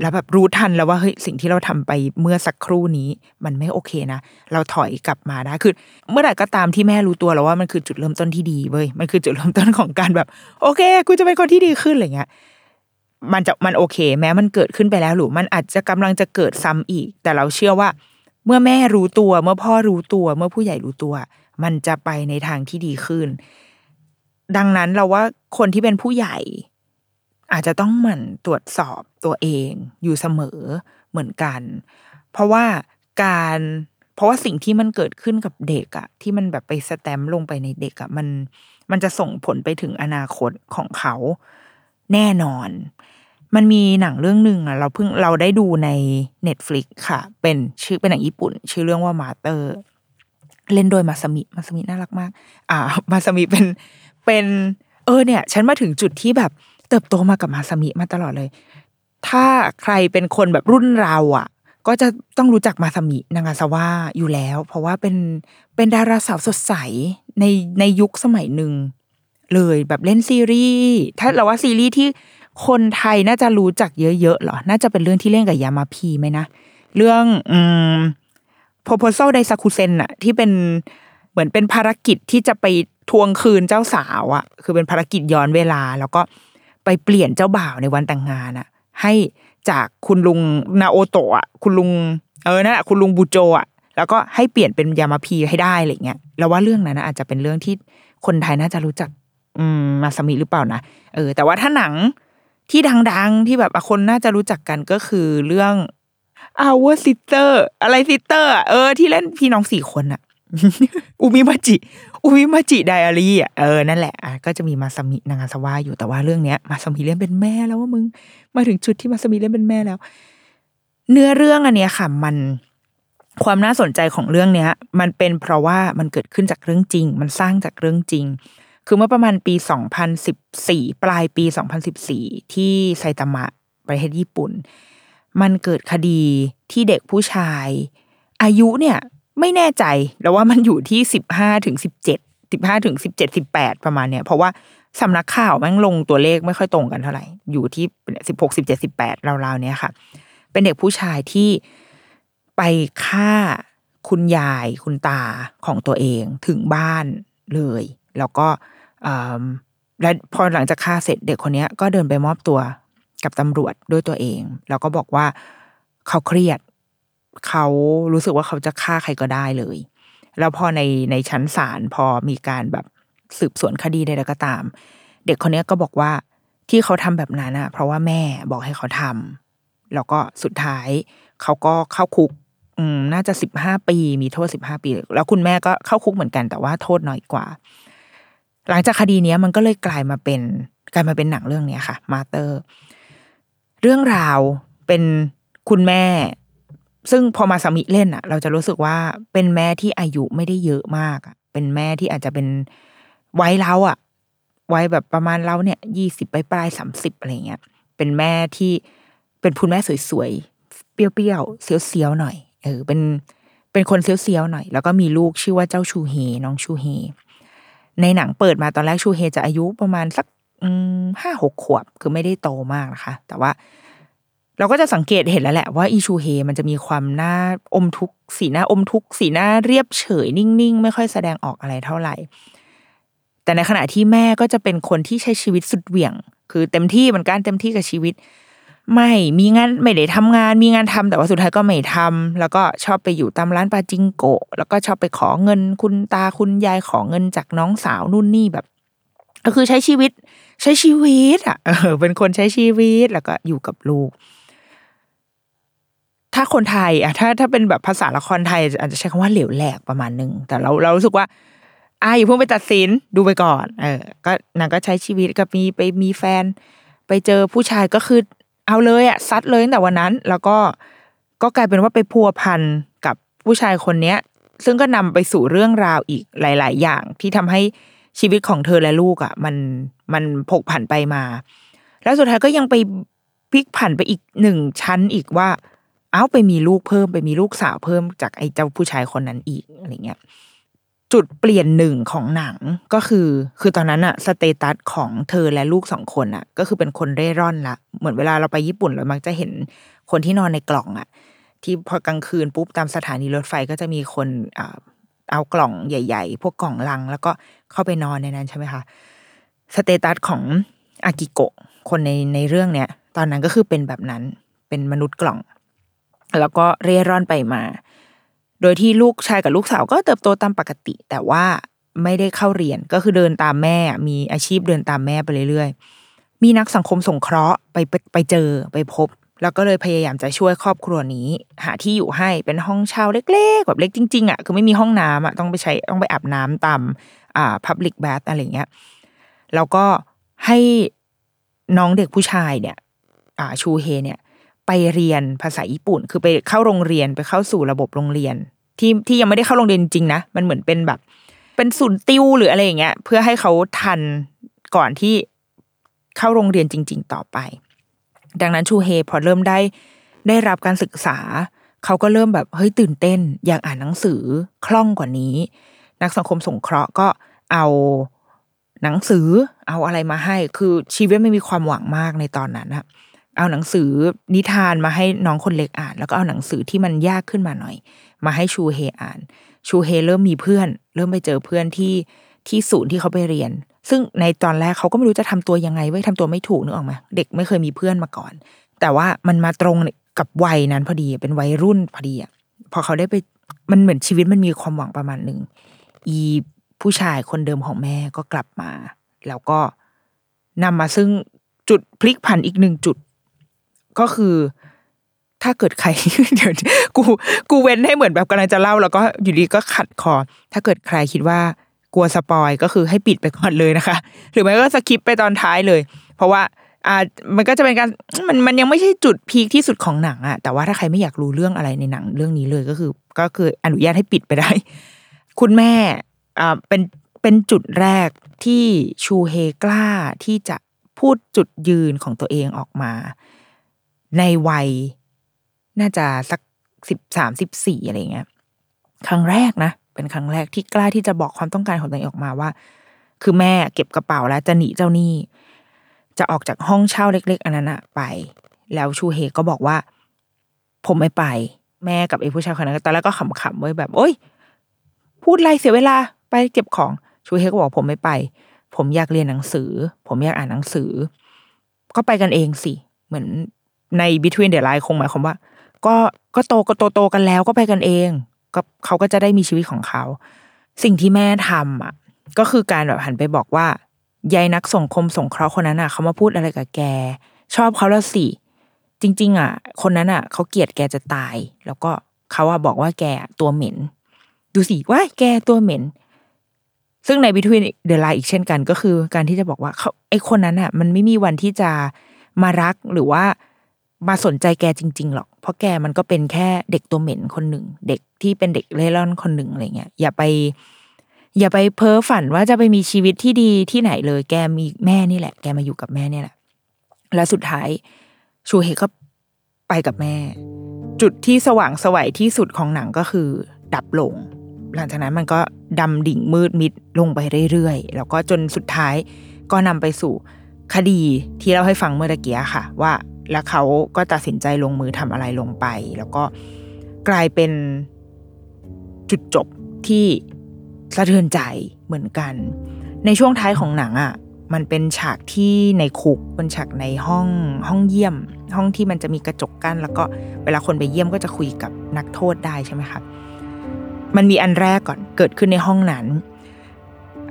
แล้วแบบรู้ทันแล้วว่าเฮ้ยสิ่งที่เราทำไปเมื่อสักครู่นี้ มันไม่โอเคนะ เราถอยกลับมาได้คือเมื่อไหร่ก็ตามที่แม่รู้ตัวแล้วว่ามันคือจุดเริ่มต้นที่ดีเว้ยมันคือจุดเริ่มต้นของการแบบ โอเคกูจะเป็นคนที่ดีขึ้นอะไรเงี้ยมันจะมันโอเค แม้มันเกิดขึ้นไปแล้วหรือมันอาจจะกำลังจะเกิดซ้ำอีก แต่เราเชื่อว่า เมื่อแม่รู้ตัว เมื่อพ่อรู้ตัว เมื่อผู้ใหญ่รู้ตัว มันจะไปในทางที่ดีขึ้น ดังนั้นเราว่าคนที่เป็นผู้ใหญ่ อาจจะต้องหมั่นตรวจสอบตัวเองอยู่เสมอเหมือนกัน เพราะว่าการ เพราะว่าสิ่งที่มันเกิดขึ้นกับเด็กอะที่มันแบบไปสแตมลงไปในเด็กอะมันมันจะส่งผลไปถึงอนาคตของเขาแน่นอน มันมีหนังเรื่องหนึ่งอะเราเพิ่งเราได้ดูใน Netflix ค่ะ เป็นชื่อเป็นหนังญี่ปุ่น ชื่อเรื่องว่า Mother เล่นโดยมาซามิมาซามิน่ารักมาก อ่า มาซามิเป็น เป็น เออเนี่ย ฉันมาถึงจุดที่แบบเติบโตมากับมาซามิมาตลอดเลย ถ้าใครเป็นคนแบบรุ่นเราอะ ก็จะต้องรู้จักมาซามินางาซาวะอยู่แล้ว เพราะว่าเป็นเป็นดาราสาวสดใสในในยุคสมัยหนึ่งเลยแบบเล่นซีรีส์ถ้าเราว่าซีรีส์ที่คนไทยน่าจะรู้จักเยอะๆเหรอ น่าจะเป็นเรื่องที่เล่นกับยามาพีไหมนะ เรื่องอืม proposal ไดซาคุเซนอะที่เป็นเหมือนเป็นภารกิจที่จะไป ทวงคืนเจ้าสาวอะคือเป็นภารกิจย้อนเวลา แล้วก็ไปเปลี่ยนเจ้าบ่าวในวันแต่งงานอะให้จากคุณลุงนาโอโตะคุณลุงเออนั่นแหละคุณลุงบูโจอะแล้วก็ให้เปลี่ยนเป็นยามาพีให้ได้อะไรเงี้ยแล้วว่าเรื่องนั้นนะอาจจะเป็นเรื่องที่คนไทยน่าจะรู้จัก อืมมาสมิหรือเปล่านะเออ แต่ว่าถ้าหนังที่ดัง ๆ ที่แบบคนน่าจะรู้จักกันก็คือเรื่อง Our Sister อะไร Sister เออ ที่เล่นพี่น้องสี่คนอะอุมิมาจิ อุมิมาจิไดอารี่อะเออนั่นแหละอะก็จะมีมาสมินางาซาวะอยู่แต่ว่าเรื่องเนี้ย มาสมิเล่นเป็นแม่แล้วว่ามึง มาถึงจุดที่มาสมิเล่นเป็นแม่แล้ว เนื้อเรื่องอันเนี้ยค่ะ มันความน่าสนใจของเรื่องเนี้ย มันเป็นเพราะว่ามันเกิดขึ้นจากเรื่องจริง มันสร้างจากเรื่องจริง คือเมื่อประมาณปี 2014 ปลายปี 2014 ที่ไซตามะประเทศญี่ปุ่น มันเกิดคดีที่เด็กผู้ชาย อายุเนี่ย ไม่แน่ใจแล้วว่ามันอยู่ที่สิบห้าถึงสิบเจ็ดสิบห้าถึงสิบเจ็ดสิบแปดประมาณเนี้ยเพราะว่าสำนักข่าวแม่งลงตัวเลขไม่ค่อยตรงกันเท่าไหร่ อยู่ที่สิบหกสิบเจ็ดสิบแปดราวๆเนี้ยค่ะ เป็นเด็กผู้ชายที่ไปฆ่าคุณยายคุณตาของตัวเองถึงบ้านเลย แล้วก็อืมและพอหลังจากฆ่าเสร็จเด็กคนนี้ก็เดินไปมอบตัวกับตำรวจด้วยตัวเอง แล้วก็บอกว่าเขาเครียด เขารู้สึกว่าเขาจะฆ่าใครก็ได้เลย แล้วพอในในชั้นศาลพอมีการแบบสืบสวนคดีใดๆก็ตาม เด็กคนนี้ก็บอกว่าที่เขาทำแบบนั้นอะเพราะว่าแม่บอกให้เขาทำแล้วก็สุดท้าย เขาก็เข้าคุกอืมน่าจะสิบห้าปี มีโทษสิบห้าปี แล้วคุณแม่ก็เข้าคุกเหมือนกันแต่ว่าโทษน้อยกว่า หลังจากคดีเนี้ยมันก็เลยกลายมาเป็นกลายมาเป็นหนังเรื่องเนี้ยค่ะ มาเตอร์ เรื่องราวเป็นคุณแม่ ซึ่งพอมาสามิเล่นอะเราจะรู้สึกว่าเป็นแม่ที่อายุไม่ได้เยอะมากอะเป็นแม่ที่อาจจะเป็นวัยเราอะวัยแบบประมาณเราเนี่ยยี่สิบปลายสามสิบอะไรเงี้ยเป็นแม่ที่เป็นคุณแม่สวยๆเปรี้ยวๆเสียวๆหน่อย เออ เป็นเป็นคนเสียวๆหน่อย แล้วก็มีลูกชื่อว่าเจ้าชูเฮน้องชูเฮในหนังเปิดมาตอนแรกชูเฮจะอายุประมาณสักห้าหกขวบ คือไม่ได้โตมากนะคะ แต่ว่า เราก็จะสังเกตเห็นแล้วแหละว่าอีชูเฮมันจะมีความหน้าอมทุกสีหน้าอมทุกสีหน้าเรียบเฉยนิ่งๆ ไม่ค่อยแสดงออกอะไรเท่าไหร่ แต่ในขณะที่แม่ก็จะเป็นคนที่ใช้ชีวิตสุดเหวี่ยง คือเต็มที่เหมือนกันเต็มที่กับชีวิต ไม่มีงานไม่ได้ทำงาน มีงานทำแต่ว่าสุดท้ายก็ไม่ทำแล้วก็ชอบไปอยู่ตามร้านปาจิงโกะแล้วก็ชอบไปขอเงินคุณตาคุณยายขอเงินจากน้องสาวนู่นนี่แบบก็คือใช้ชีวิตใช้ชีวิตอะเออเป็นคนใช้ชีวิตแล้วก็อยู่กับลูก ถ้าคนไทยอะถ้าถ้าเป็นแบบภาษาละครไทย อาจจะใช้คำว่าเหลวแหลกประมาณหนึ่งแต่เราเรารู้สึกว่าอ่าอย่าเพิ่งไปตัดสินดูไปก่อน เออ ก็นางก็ใช้ชีวิตกับมีไปมีแฟน ไปเจอผู้ชายก็คือเอาเลยอะซัดเลยตั้งแต่วันนั้น แล้วก็ก็กลายเป็นว่าไปพัวพันกับผู้ชายคนเนี้ย ซึ่งก็นำไปสู่เรื่องราวอีกหลาย ๆ อย่างที่ทำให้ชีวิตของเธอและลูกอะ มันมันผกผันไปมา แล้วสุดท้ายก็ยังไปพลิกผันไปอีกหนึ่งชั้นอีกว่า เอ้าไปมีลูกเพิ่มไปมีลูกสาวเพิ่มจากไอ้เจ้าผู้ชายคนนั้นอีกอะไรเงี้ยจุดเปลี่ยนหนึ่งของหนังก็คือ คือตอนนั้นอะสเตตัสของเธอและลูกสองคนอะก็คือเป็นคนเร่ร่อนละเหมือนเวลาเราไปญี่ปุ่นเรามักจะเห็นคนที่นอนในกล่องอะที่พอกลางคืนปุ๊บตามสถานีรถไฟก็จะมีคนเอากล่องใหญ่ ๆ พวกกล่องลัง แล้วก็เข้าไปนอนในนั้นใช่ไหมคะสเตตัสของอากิโกะคนในในเรื่องเนี้ย ตอนนั้นก็คือเป็นแบบนั้นเป็นมนุษย์กล่อง แล้วก็เร่ร่อนไปมา โดยที่ลูกชายกับลูกสาวก็เติบโตตามปกติ แต่ว่าไม่ได้เข้าเรียนก็คือเดินตามแม่ มีอาชีพเดินตามแม่ไปเรื่อยๆ มีนักสังคมสงเคราะห์ไปไปเจอไปพบ แล้วก็เลยพยายามจะช่วยครอบครัวนี้ หาที่อยู่ให้เป็นห้องเช่าเล็ก ๆ แบบเล็กจริงๆอะคือไม่มีห้องน้ำอะต้องไปใช้ต้องไปอาบน้ำตามอ่า public bath อะไรเงี้ยแล้วก็ให้น้องเด็กผู้ชายเนี่ย อ่าชูเฮเนี่ย ไปเรียนภาษาญี่ปุ่น คือไปเข้าโรงเรียนไปเข้าสู่ระบบโรงเรียน ที่ที่ยังไม่ได้เข้าโรงเรียนจริงนะมันเหมือนเป็นแบบ เป็นศูนย์ติวหรืออะไรอย่างเงี้ย เพื่อให้เขาทันก่อนที่เข้าโรงเรียนจริง ๆ ต่อไป ดังนั้นชูเฮพอเริ่มได้ได้รับการศึกษา เขาก็เริ่มแบบเฮ้ยตื่นเต้น อยากอ่านหนังสือคล่องกว่านี้ นักสังคมสงเคราะห์ก็เอาหนังสือเอาอะไรมาให้ คือชีวิตไม่มีความหวังมากในตอนนั้นอะ เอาหนังสือนิทานมาให้น้องคนเล็กอ่าน แล้วก็เอาหนังสือที่มันยากขึ้นมาหน่อย มาให้ชูเฮอ่าน ชูเฮเริ่มมีเพื่อน เริ่มไปเจอเพื่อนที่ที่ศูนย์ที่เขาไปเรียน ซึ่งในตอนแรกเขาก็ไม่รู้จะทำตัวยังไงไว้ยทำตัวไม่ถูกนึกออกไหมเด็กไม่เคยมีเพื่อนมาก่อน แต่ว่ามันมาตรงกับวัยนั้นพอดีเป็นวัยรุ่นพอดีอะพอเขาได้ไปมันเหมือนชีวิตมันมีความหวังประมาณหนึ่งอีผู้ชายคนเดิมของแม่ก็กลับมา แล้วก็นำมาซึ่งจุดพลิกผันอีกหนึ่งจุด ก็คือ ถ้าเกิดใครเดี๋ยวกูกูเว้นให้เหมือนแบบกำลังจะเล่า แล้วก็อยู่ดีก็ขัดคอ ถ้าเกิดใครคิดว่ากลัวสปอยก็คือให้ปิดไปก่อนเลยนะคะ หรือไม่ก็สคิปไปตอนท้ายเลย เพราะว่าอ่ามันก็จะเป็นการมันมันยังไม่ใช่จุดพีคที่สุดของหนังอะแต่ว่าถ้าใครไม่อยากรู้เรื่องอะไรในหนังเรื่องนี้เลยก็คือ ก็คืออนุญาตให้ปิดไปได้ คุณแม่อ่าเป็นเป็นจุดแรกที่ชูเฮกล้าที่จะพูดจุดยืนของตัวเองออกมา ในวัย น่าจะสักสิบสามสิบสี่อะไรเงี้ยครั้งแรกนะ เป็นครั้งแรกที่กล้าที่จะบอกความต้องการของตัวเองออกมาว่า คือแม่เก็บกระเป๋าแล้วจะหนีเจ้าหนี้ จะออกจากห้องเช่าเล็ก ๆ อันนั้นอะไป แล้วชูเฮก็บอกว่า ผมไม่ไป แม่กับไอ้ผู้ชายคนนั้นตอนแรกก็ขำๆไว้แบบ โอ๊ย พูดไรเสียเวลาไปเก็บของชูเฮก็บอกผมไม่ไป ผมอยากเรียนหนังสือ ผมอยากอ่านหนังสือ ก็ไปกันเองสิ เหมือน ใน Between the Line คงหมายความว่า ก็ก็โตก็โตโตกันแล้วก็ไปกันเอง ก็เขาก็จะได้มีชีวิตของเขา สิ่งที่แม่ทำอะ ก็คือการแบบหันไปบอกว่ายายนักส่งคมส่งเคราะห์คนนั้นอะเขามาพูดอะไรกับแก ชอบเขาแล้วสิจริง ๆ อะ คนนั้นอะเขาเกลียดแกจะตาย แล้วก็เขาอะบอกว่าแกตัวเหม็น ดูสิว่าแกตัวเหม็น ซึ่งใน Between the Line อีกเช่นกัน ก็คือ การที่จะบอกว่าเขาไอคนนั้นอะ มันไม่มีวันที่จะมารักหรือว่า มาสนใจแกจริง ๆ หรอก เพราะแกมันก็เป็นแค่เด็กตัวเหม็นคนหนึ่ง เด็กที่เป็นเด็กเล่ร่อนคนหนึ่งอะไรเงี้ยอย่าไป อย่าไปเพ้อฝันว่าจะไปมีชีวิตที่ดีที่ไหนเลย แกมีแม่นี่แหละ แกมาอยู่กับแม่นี่แหละ และสุดท้ายชูเฮก็ไปกับแม่ จุดที่สว่างสวัยที่สุดของหนังก็คือ ดับลง หลังจากนั้นมันก็ดำดิ่งมืดมิดลงไปเรื่อยๆ แล้วก็จนสุดท้ายก็นำไปสู่คดีที่เราให้ฟังเมื่อตะเกี้ค่ะ ว่า แล้วเขาก็ตัดสินใจลงมือทำอะไรลงไป แล้วก็กลายเป็นจุดจบที่สะเทือนใจเหมือนกัน ในช่วงท้ายของหนังอะมันเป็นฉากที่ในคุกเป็นฉากในห้องห้องเยี่ยม ห้องที่มันจะมีกระจกกั้น แล้วก็เวลาคนไปเยี่ยมก็จะคุยกับนักโทษได้ใช่ไหมคะมันมีอันแรกก่อนเกิดขึ้นในห้องนั้น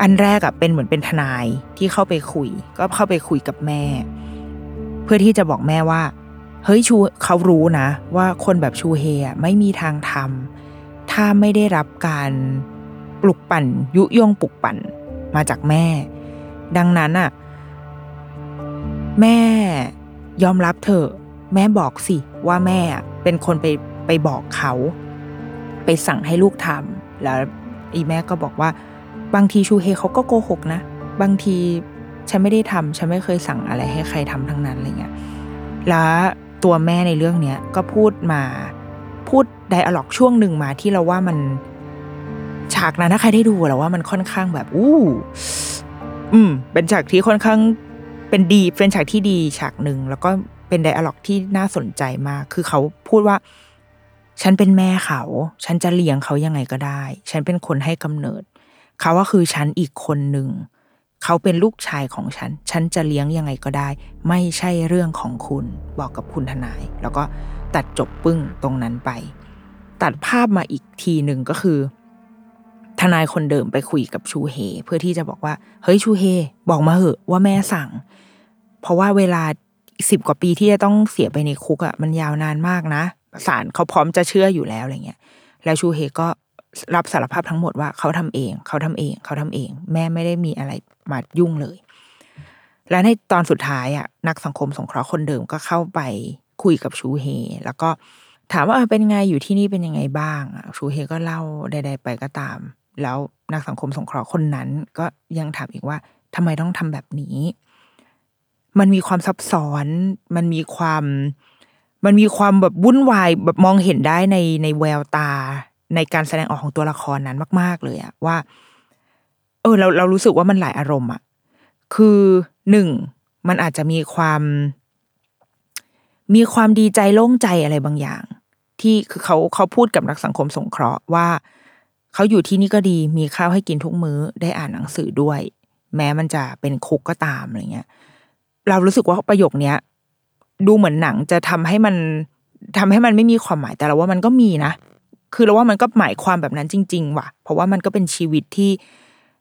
อันแรกอะเป็นเหมือนเป็นทนายที่เข้าไปคุย ก็เข้าไปคุยกับแม่ พื่อที่จะบอกแม่ว่า เฮ้ยชูเขารู้นะ ว่าคนแบบชูเฮไม่มีทางทำถ้าไม่ได้รับการปลุกปั่น ยุยงปลุกปั่นมาจากแม่ ดังนั้นอะแม่ยอมรับเถอะแม่บอกสิว่าแม่เป็นคนไปไปบอกเขา ไปสั่งให้ลูกทำแล้วอีแม่ก็บอกว่า บางทีชูเฮเขาก็โกหกนะ บางที ฉันไม่ได้ทำฉันไม่เคยสั่งอะไรให้ใครทำทั้งนั้นอะไรเงี้ยแล้วตัวแม่ในเรื่องเนี้ยก็พูดมาพูดไดอะล็อกช่วงหนึ่งมาที่เราว่ามันฉากนั้นถ้าใครได้ดูเราว่ามันค่อนข้างแบบอู้อืม เป็นฉากที่ค่อนข้างเป็นดี เป็นฉากที่ดีฉากหนึ่งแล้วก็เป็นไดอะล็อกที่น่าสนใจมาก คือเขาพูดว่า ฉันเป็นแม่เขา ฉันจะเลี้ยงเขายังไงก็ได้ ฉันเป็นคนให้กำเนิด เขาว่าคือฉันอีกคนหนึ่ง เขาเป็นลูกชายของฉัน ฉันจะเลี้ยงยังไงก็ได้ ไม่ใช่เรื่องของคุณ บอกกับคุณทนาย แล้วก็ตัดจบปึ้งตรงนั้นไป ตัดภาพมาอีกทีหนึ่งก็คือ ทนายคนเดิมไปคุยกับชูเฮ เพื่อที่จะบอกว่า เฮ้ยชูเฮ บอกมาเหอะว่าแม่สั่ง เพราะว่าเวลาสิบกว่าปีที่จะต้องเสียไปในคุกอะ่ะมันยาวนานมากนะศาลเขาพร้อมจะเชื่ออยู่แล้วอะไรเงี้ย แล้วชูเฮก็ รับสารภาพทั้งหมดว่าเขาทำเอง เขาทำเอง เขาทำเอง แม่ไม่ได้มีอะไรมายุ่งเลย และในตอนสุดท้ายอะนักสังคมสงเคราะห์คนเดิมก็เข้าไปคุยกับชูเฮ แล้วก็ถามว่าเป็นไงอยู่ที่นี่เป็นยังไงบ้างชูเฮก็เล่าใด ๆ ไปก็ตาม แล้วนักสังคมสงเคราะห์คนนั้น ก็ยังถามอีกว่าทำไมต้องทำแบบนี้ มันมีความซับซ้อน มันมีความ มันมีความแบบวุ่นวายแบบมองเห็นได้ในในแววตา ในการแสดงออกของตัวละครนั้นมาก ๆ เลยอะว่า เออ เราเรารู้สึกว่ามันหลายอารมณ์อะคือหนึ่งมันอาจจะมีความ มีความดีใจโล่งใจอะไรบางอย่าง ที่คือเขาเขาพูดกับนักสังคมสงเคราะห์ว่า เขาอยู่ที่นี่ก็ดีมีข้าวให้กินทุกมื้อได้อ่านหนังสือด้วย แม้มันจะเป็นคุกก็ตามอะไรเงี้ยเรารู้สึกว่าประโยคเนี้ยดูเหมือนหนังจะทำให้มันทำให้มันไม่มีความหมายแต่เราว่ามันก็มีนะ คือเราว่ามันก็หมายความแบบนั้นจริง ๆ ว่ะ เพราะว่ามันก็เป็นชีวิตที่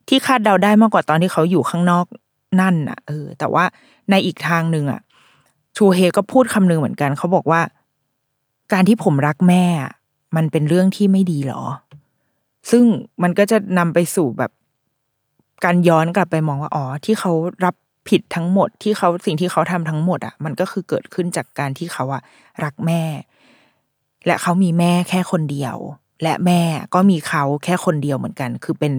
ที่คาดเดาได้มากกว่าตอนที่เขาอยู่ข้างนอกนั่นน่ะ เออ แต่ว่าในอีกทางหนึ่งอะ ชูเฮก็พูดคำนึงเหมือนกัน เขาบอกว่า การที่ผมรักแม่อะมันเป็นเรื่องที่ไม่ดีหรอ ซึ่งมันก็จะนำไปสู่แบบการย้อนกลับไปมองว่าอ๋อที่เขารับผิดทั้งหมดที่เขาสิ่งที่เขาทำทั้งหมดอะ มันก็คือเกิดขึ้นจากการที่เขาอะรักแม่ และเขามีแม่แค่คนเดียว และแม่ก็มีเขาแค่คนเดียวเหมือนกัน คือเป็น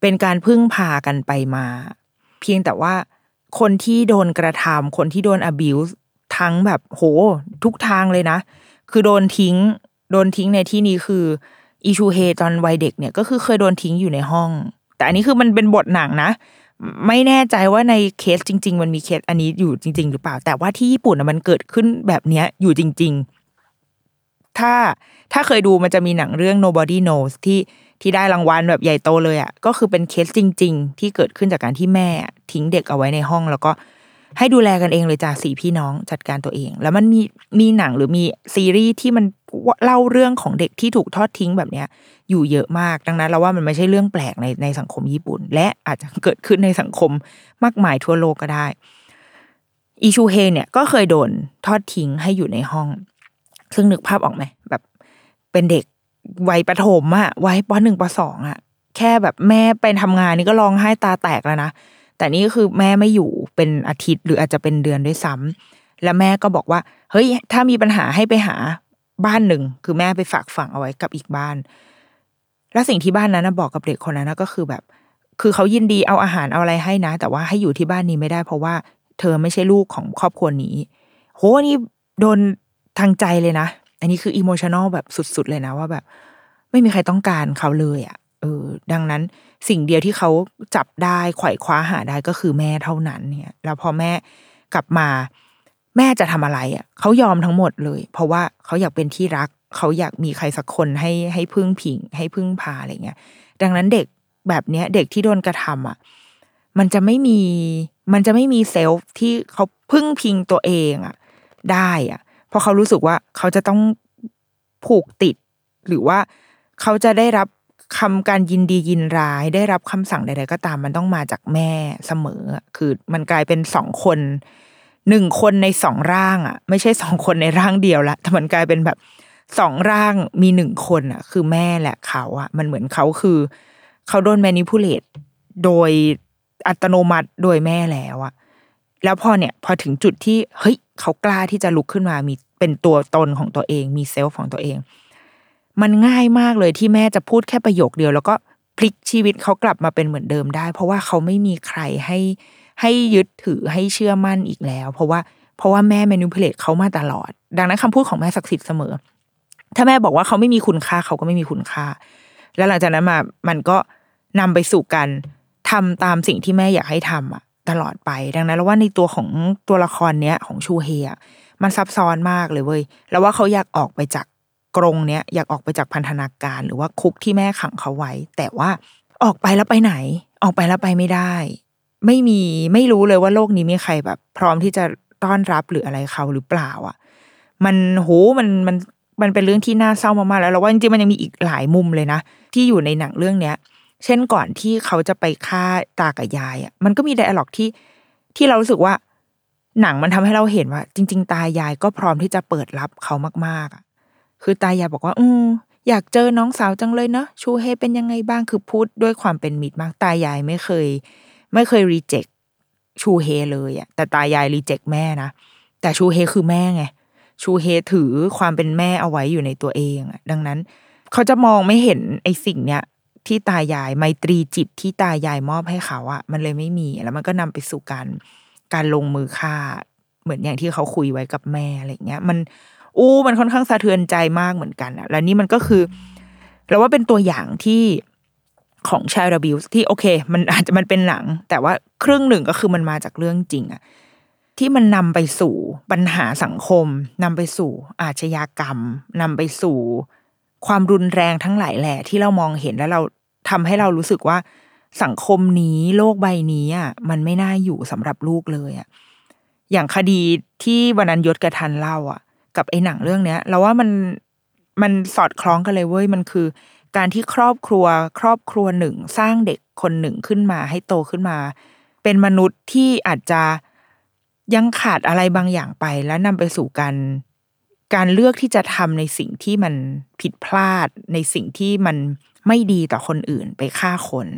เป็นการพึ่งพากันไปมา เพียงแต่ว่าคนที่โดนกระทำคนที่โดน abuse ทั้งแบบโหทุกทางเลยนะ คือโดนทิ้ง โดนทิ้งในที่นี้คืออีชูเฮตอนวัยเด็กเนี่ยก็คือเคยโดนทิ้งอยู่ในห้อง แต่อันนี้คือมันเป็นบทหนังนะ ไม่แน่ใจว่าในเคสจริง ๆ มันมีเคสอันนี้อยู่จริง ๆ หรือเปล่า แต่ว่าที่ญี่ปุ่นมันเกิดขึ้นแบบเนี้ยอยู่จริง ๆ ถ้าถ้าเคยดูมันจะมีหนังเรื่อง nobody knows ที่ที่ได้รางวัลแบบใหญ่โตเลยอะก็คือเป็นเคสจริง ๆ ที่เกิดขึ้นจากการที่แม่ทิ้งเด็กเอาไว้ในห้อง แล้วก็ให้ดูแลกันเองเลยจ้าสี่พี่น้องจัดการตัวเอง แล้วมันมีมีหนังหรือมีซีรีส์ที่มันเล่าเรื่องของเด็กที่ถูกทอดทิ้งแบบเนี้ย อยู่เยอะมากดังนั้นเราว่ามันไม่ใช่เรื่องแปลกในในสังคมญี่ปุ่น และอาจจะเกิดขึ้นในสังคมมากมายทั่วโลกก็ได้อีชูเฮเนี่ยก็เคยโดนทอดทิ้งให้อยู่ในห้อง ซึ่งนึกภาพออกไหมแบบเป็นเด็กวัยประถมอะวัยปหนึ่งปสองอะแค่แบบแม่ไปทำงานนี่ก็ร้องไห้ตาแตกแล้วนะแต่นี่ก็คือแม่ไม่อยู่เป็นอาทิตย์หรืออาจจะเป็นเดือนด้วยซ้ำแล้วแม่ก็บอกว่า เฮ้ย ถ้ามีปัญหาให้ไปหาบ้านหนึ่ง คือแม่ไปฝากฝังเอาไว้กับอีกบ้าน แล้วสิ่งที่บ้านนั้นนะบอกกับเด็กคนนั้นนะก็คือแบบ คือเขายินดีเอาอาหารเอาอะไรให้นะ แต่ว่าให้อยู่ที่บ้านนี้ไม่ได้ เพราะว่าเธอไม่ใช่ลูกของครอบครัวนี้ โหนี่โดน ทางใจเลยนะ อันนี้คืออิโมชันอลแบบสุดๆเลยนะว่าแบบ ไม่มีใครต้องการเขาเลยอะ่ะเออ ดังนั้นสิ่งเดียวที่เขาจับได้ไขว่คว้าหาได้ก็คือแม่เท่านั้นเนี่ย แล้วพอแม่กลับมา แม่จะทำอะไรอะ่ะเขายอมทั้งหมดเลย เพราะว่าเขาอยากเป็นที่รัก เขาอยากมีใครสักคนให้ให้พึ่งพิง ให้พึ่งพาอะไรเงี้ยดังนั้นเด็กแบบเนี้ย เด็กที่โดนกระทำอะมันจะไม่มีมันจะไม่มีเซลฟ์ที่เขาพึ่งพิงตัวเองอะได้อะ เพราะเขารู้สึกว่าเขาจะต้องผูกติด หรือว่าเขาจะได้รับคำการยินดียินร้าย ได้รับคำสั่งใดๆก็ตามมันต้องมาจากแม่เสมอ คือมันกลายเป็นสองคนหนึ่งคนในสองร่างอะ ไม่ใช่สองคนในร่างเดียวละแต่มันกลายเป็นแบบสองร่างมีหนึ่งคนอะ คือแม่แหละเขาอะ มันเหมือนเขาคือ เขาโดนแมนิพูเลตโดยอัตโนมัติโดยแม่แล้วอะ แล้วพอเนี่ย พอถึงจุดที่เฮ้ย เขากล้าที่จะลุกขึ้นมามีเป็นตัวตนของตัวเอง มีเซลฟ์ของตัวเอง มันง่ายมากเลยที่แม่จะพูดแค่ประโยคเดียว แล้วก็พลิกชีวิตเขากลับมาเป็นเหมือนเดิมได้ เพราะว่าเขาไม่มีใครให้ให้ยึดถือให้เชื่อมั่นอีกแล้ว เพราะว่าเพราะว่าแม่แมนิพูเลตเขามาตลอด ดังนั้นคำพูดของแม่ศักดิ์สิทธิ์เสมอ ถ้าแม่บอกว่าเขาไม่มีคุณค่าเขาก็ไม่มีคุณค่า แล้วหลังจากนั้นมามันก็นำไปสู่การทำตามสิ่งที่แม่อยากให้ทำอะ ตลอดไป ดังนั้น แล้วว่าในตัวของตัวละครเนี้ยของชูเฮะมันซับซ้อนมากเลยเว้ยแล้วว่าเขาอยากออกไปจากกรงเนี้ยอยากออกไปจากพันธนาการหรือว่าคุกที่แม่ขังเขาไว้ แต่ว่าออกไปแล้วไปไหน ออกไปแล้วไปไม่ได้ ไม่มีไม่รู้เลยว่าโลกนี้มีใครแบบ พร้อมที่จะต้อนรับหรืออะไรเขาหรือเปล่า อะ มันโหมันมันมันเป็นเรื่องที่น่าเศร้ามากๆแล้วเราว่าจริงๆมันยังมีอีกหลายมุมเลยนะที่อยู่ในหนังเรื่องเนี้ย เช่นก่อนที่เขาจะไปฆ่าตากับยายอะมันก็มีไดอะล็อกที่ที่เรารู้สึกว่า หนังมันทำให้เราเห็นว่า จริง ๆ ตายายก็พร้อมที่จะเปิดรับเขามากๆอะคือตายายบอกว่า อืมอยากเจอน้องสาวจังเลยเนาะชูเฮเป็นยังไงบ้างคือพูดด้วยความเป็นมิตรมากตายายไม่เคย ไม่เคยรีเจ็คชูเฮเลยอะแต่ตายายรีเจ็คแม่นะแต่ชูเฮคือแม่ไงชูเฮถือความเป็นแม่เอาไว้อยู่ในตัวเองอะดังนั้น เขาจะมองไม่เห็นไอ้สิ่งเนี้ย ที่ตายายไมตรีจิตที่ตายายมอบให้เขาอะมันเลยไม่มี แล้วมันก็นำไปสู่การการลงมือฆ่า เหมือนอย่างที่เขาคุยไว้กับแม่อะไรเงี้ย มันอู้มันค่อนข้างสะเทือนใจมากเหมือนกันอะแล้วนี่มันก็คือเราว่าเป็นตัวอย่างที่ของชายระบิวที่โอเค มันอาจจะมันเป็นหนัง แต่ว่าครึ่งหนึ่งก็คือมันมาจากเรื่องจริงอะที่มันนำไปสู่ปัญหาสังคมนำไปสู่อาชญากรรมนำไปสู่ความรุนแรงทั้งหลายแหล่ที่เรามองเห็นแล้วเรา ทำให้เรารู้สึกว่าสังคมนี้โลกใบนี้อะมันไม่น่าอยู่สำหรับลูกเลยอะอย่างคดีที่วันนั้นยศกระทันเล่าอะ กับไอ้หนังเรื่องเนี้ยเราว่ามันมันสอดคล้องกันเลยเว้ยมันคือ การที่ครอบครัวครอบครัวหนึ่งสร้างเด็กคนหนึ่งขึ้นมาให้โตขึ้นมา เป็นมนุษย์ที่อาจจะยังขาดอะไรบางอย่างไป แล้วนำไปสู่การการเลือกที่จะทำในสิ่งที่มันผิดพลาดในสิ่งที่มัน ไม่ดีต่อคนอื่นไปฆ่าคน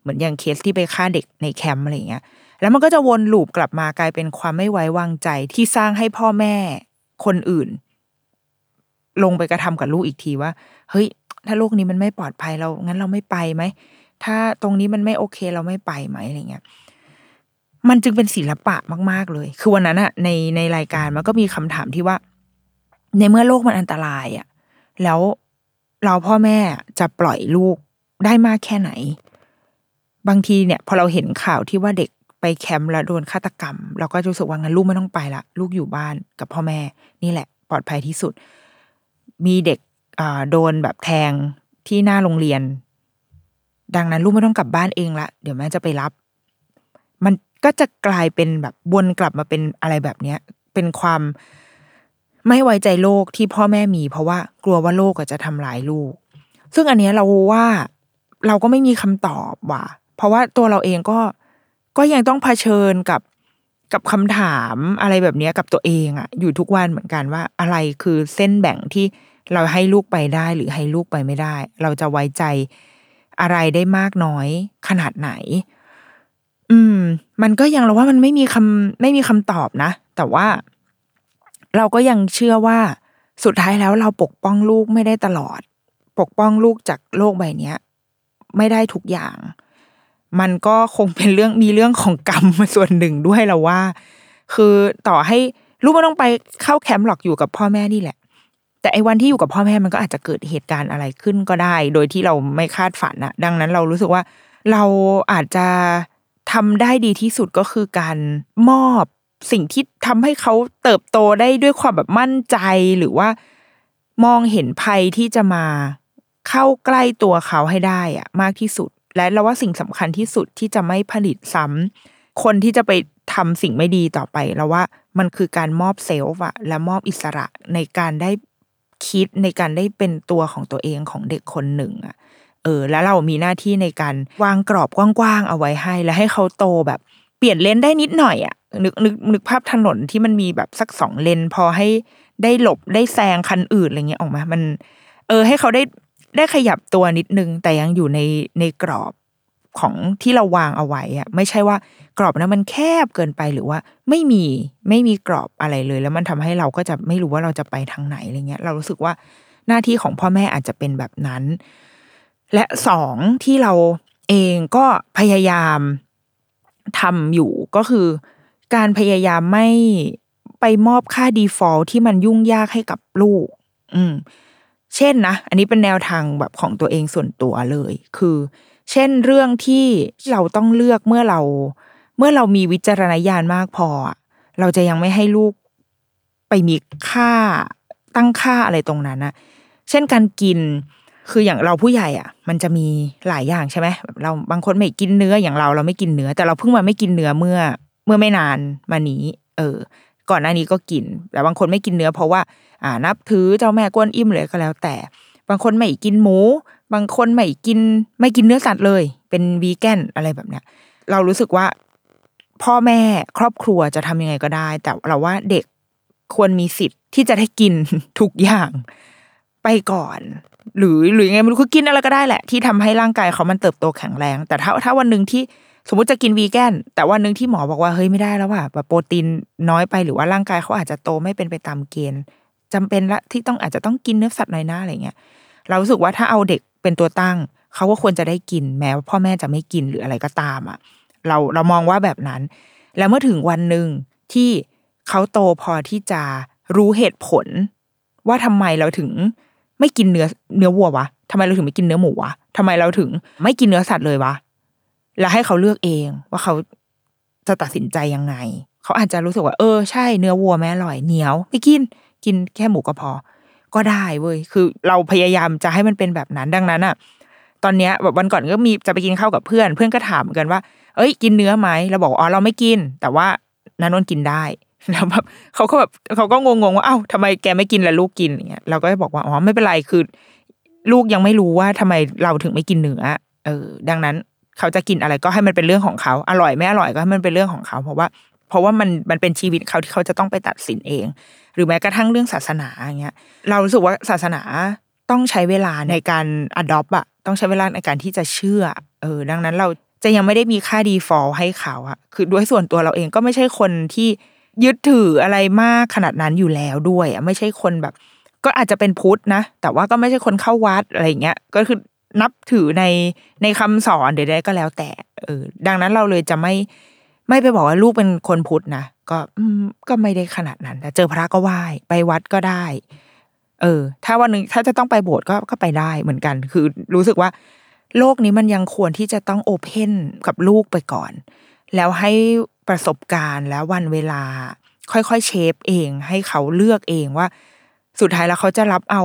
เหมือนอย่างเคสที่ไปฆ่าเด็กในแคมป์อะไรเงี้ย แล้วมันก็จะวนลูปกลับมากลายเป็นความไม่ไว้วางใจที่สร้างให้พ่อแม่คนอื่น ลงไปกระทำกับลูกอีกทีว่า เฮ้ย ถ้าโลกนี้มันไม่ปลอดภัยเรางั้นเราไม่ไปไหมถ้าตรงนี้มันไม่โอเคเราไม่ไปไหมอะไรเงี้ยมันจึงเป็นศิลปะมาก ๆ เลย คือวันนั้นอะในในรายการมันก็มีคำถามที่ว่า ในเมื่อโลกมันอันตรายอะแล้ว เราพ่อแม่จะปล่อยลูกได้มากแค่ไหน บางทีเนี่ย พอเราเห็นข่าวที่ว่าเด็กไปแคมป์แล้วโดนฆาตกรรม เราก็รู้สึกว่างั้นลูกไม่ต้องไปละลูกอยู่บ้านกับพ่อแม่ นี่แหละ ปลอดภัยที่สุด มีเด็กโดนแบบแทงที่หน้าโรงเรียน ดังนั้นลูกไม่ต้องกลับบ้านเองละเดี๋ยวแม่จะไปรับ มันก็จะกลายเป็นแบบวนกลับมาเป็นอะไรแบบเนี้ย เป็นความ ไม่ไว้ใจโลกที่พ่อแม่มี เพราะว่ากลัวว่าโลกจะทำร้ายลูก ซึ่งอันเนี้ยเราว่าเราก็ไม่มีคำตอบว่ะ เพราะว่าตัวเราเองก็ก็ยังต้องเผชิญกับกับคำถามอะไรแบบเนี้ยกับตัวเองอะอยู่ทุกวันเหมือนกันว่าอะไรคือเส้นแบ่งที่เราให้ลูกไปได้หรือให้ลูกไปไม่ได้ เราจะไว้ใจอะไรได้มากน้อยขนาดไหน อืม มันก็ยังเราว่ามันไม่มีคำไม่มีคำตอบนะ แต่ว่า เราก็ยังเชื่อว่าสุดท้ายแล้วเราปกป้องลูกไม่ได้ตลอด ปกป้องลูกจากโลกใบเนี้ยไม่ได้ทุกอย่าง มันก็คงเป็นเรื่องมีเรื่องของกรรมมาส่วนหนึ่งด้วยเราว่า คือต่อให้ลูกไม่ต้องไปเข้าแคมป์หรอกอยู่กับพ่อแม่นี่แหละ แต่ไอ้วันที่อยู่กับพ่อแม่มันก็อาจจะเกิดเหตุการณ์อะไรขึ้นก็ได้ โดยที่เราไม่คาดฝันอะดังนั้นเรารู้สึกว่า เราอาจจะทำได้ดีที่สุดก็คือการมอบ สิ่งที่ทำให้เขาเติบโตได้ด้วยความแบบมั่นใจหรือว่ามองเห็นภัยที่จะมาเข้าใกล้ตัวเขาให้ได้อะมากที่สุด และเราว่าสิ่งสำคัญที่สุดที่จะไม่ผลิตซ้ำคนที่จะไปทำสิ่งไม่ดีต่อไปเราว่ามันคือการมอบเซลฟ์อะและมอบอิสระในการได้คิดในการได้เป็นตัวของตัวเองของเด็กคนหนึ่งอะเออ แล้วเรามีหน้าที่ในการวางกรอบกว้างๆเอาไว้ให้ แล้วให้เขาโตแบบ เปลี่ยนเลนได้นิดหน่อยอะ นึกนึกนึกภาพถนนที่มันมีแบบสักสองเลน พอให้ได้หลบได้แซงคันอื่นอะไรเงี้ยออกมา มัน เออ ให้เขาได้ได้ขยับตัวนิดนึง แต่ยังอยู่ในในกรอบของที่เราวางเอาไว้อะไม่ใช่ว่ากรอบนั้นมันแคบเกินไปหรือว่า ไม่มีไม่มีกรอบอะไรเลย แล้วมันทำให้เราก็จะไม่รู้ว่าเราจะไปทางไหนอะไรเงี้ย เรารู้สึกว่าหน้าที่ของพ่อแม่อาจจะเป็นแบบนั้น และสองที่เราเองก็พยายามทำอยู่ก็คือ การพยายามไม่ไปมอบค่า default ที่มันยุ่งยากให้กับลูก อืม เช่นนะ อันนี้เป็นแนวทางแบบของตัวเองส่วนตัวเลย คือ เช่นเรื่องที่เราต้องเลือกเมื่อเรา เมื่อเรามีวิจารณญาณมากพอ เราจะยังไม่ให้ลูกไปมีค่าตั้งค่าอะไรตรงนั้นนะเช่นการกินคืออย่างเราผู้ใหญ่อะ มันจะมีหลายอย่างใช่ไหมแบบเราบางคนไม่กินเนื้ออย่างเราเราไม่กินเนื้อ แต่เราเพิ่งมาไม่กินเนื้อเมื่อ เมื่อไม่นานมานี้ เออ ก่อนหน้านี้ก็กิน แต่บางคนไม่กินเนื้อเพราะว่า อ่านับถือเจ้าแม่กวนอิมเลยก็แล้ว แต่ บางคนไม่กินหมู บางคนไม่กิน ไม่กินเนื้อสัตว์เลย เป็นวีแกนอะไรแบบเนี้ย เรารู้สึกว่าพ่อแม่ครอบครัวจะทำยังไงก็ได้ แต่เราว่าเด็กควรมีสิทธิ์ที่จะได้กินทุกอย่างไปก่อน หรือหรือยังไงมันคือกินอะไรก็ได้แหละ ที่ทำให้ร่างกายเขามันเติบโตแข็งแรง แต่ถ้าถ้าวันหนึ่งที่ สมมติจะกินวีแกนแต่วันหนึ่งที่หมอบอกว่าเฮ้ยไม่ได้แล้วว่ะแบบโปรตีนน้อยไปหรือว่าร่างกายเขาอาจจะโตไม่เป็นไปตามเกณฑ์จำเป็นละที่ต้องอาจจะต้องกินเนื้อสัตว์หน่อยนะอะไรเงี้ยเรารู้สึกว่าถ้าเอาเด็กเป็นตัวตั้งเขาก็ควรจะได้กินแม้ว่าพ่อแม่จะไม่กินหรืออะไรก็ตามอะเราเรามองว่าแบบนั้น แล้วเมื่อถึงวันหนึ่งที่เขาโตพอที่จะรู้เหตุผล ว่าทำไมเราถึงไม่กินเนื้อเนื้อวัววะทำไมเราถึงไม่กินเนื้อหมูวะทำไมเราถึงไม่กินเนื้อสัตว์เลยวะ แล้วให้เขาเลือกเองว่าเขาจะตัดสินใจยังไง เขาอาจจะรู้สึกว่า เออใช่เนื้อวัวแม่อร่อยเหนียวไม่กินกินแค่หมูก็พอ ก็ได้เว้ยคือเราพยายามจะให้มันเป็นแบบนั้นดังนั้นอะตอนเนี้ยแบบวันก่อนก็มีจะไปกินข้าวกับเพื่อน เพื่อนก็ถามกันว่า เอ้ย กินเนื้อไหมเราบอกอ๋อเราไม่กิน แต่ว่านันนนกินได้แล้วแบบเขาก็แบบเขาก็งงๆว่าเอ้าทำไมแกไม่กินแล้วลูกกินอย่างเงี้ยเราก็บอกว่าอ๋อไม่เป็นไรคือ ลูกยังไม่รู้ว่าทำไมเราถึงไม่กินเนื้อเออ ดังนั้น เขาจะกินอะไรก็ให้มันเป็นเรื่องของเขา อร่อยไม่อร่อยก็ให้มันเป็นเรื่องของเขา เพราะว่า เพราะว่ามันมันเป็นชีวิตเขาที่เขาจะต้องไปตัดสินเอง หรือแม้กระทั่งเรื่องศาสนาอย่างเงี้ยเรารู้สึกว่าศาสนาต้องใช้เวลาในการ adopt อะต้องใช้เวลาในการที่จะเชื่อ เออ ดังนั้นเราจะยังไม่ได้มีค่า default ให้เขาอะคือด้วยส่วนตัวเราเองก็ไม่ใช่คนที่ยึดถืออะไรมากขนาดนั้นอยู่แล้วด้วยอะไม่ใช่คนแบบ ก็อาจจะเป็นพุทธนะ แต่ว่าก็ไม่ใช่คนเข้าวัดอะไรอย่างเงี้ย ก็คือ นับถือในในคำสอนใดๆก็แล้วแต่ เออ ดังนั้นเราเลยจะไม่ไม่ไปบอกว่าลูกเป็นคนพุทธนะก็ก็ไม่ได้ขนาดนั้นแต่เจอพระก็ไหว้ไปวัดก็ได้ เออ ถ้าวันหนึ่งถ้าจะต้องไปโบสถ์ก็ก็ไปได้เหมือนกัน คือรู้สึกว่า โลกนี้มันยังควรที่จะต้องโอเพนกับลูกไปก่อน แล้วให้ประสบการณ์แล้ววันเวลา ค่อยๆเชฟเอง ให้เขาเลือกเองว่า สุดท้ายแล้วเขาจะรับเอา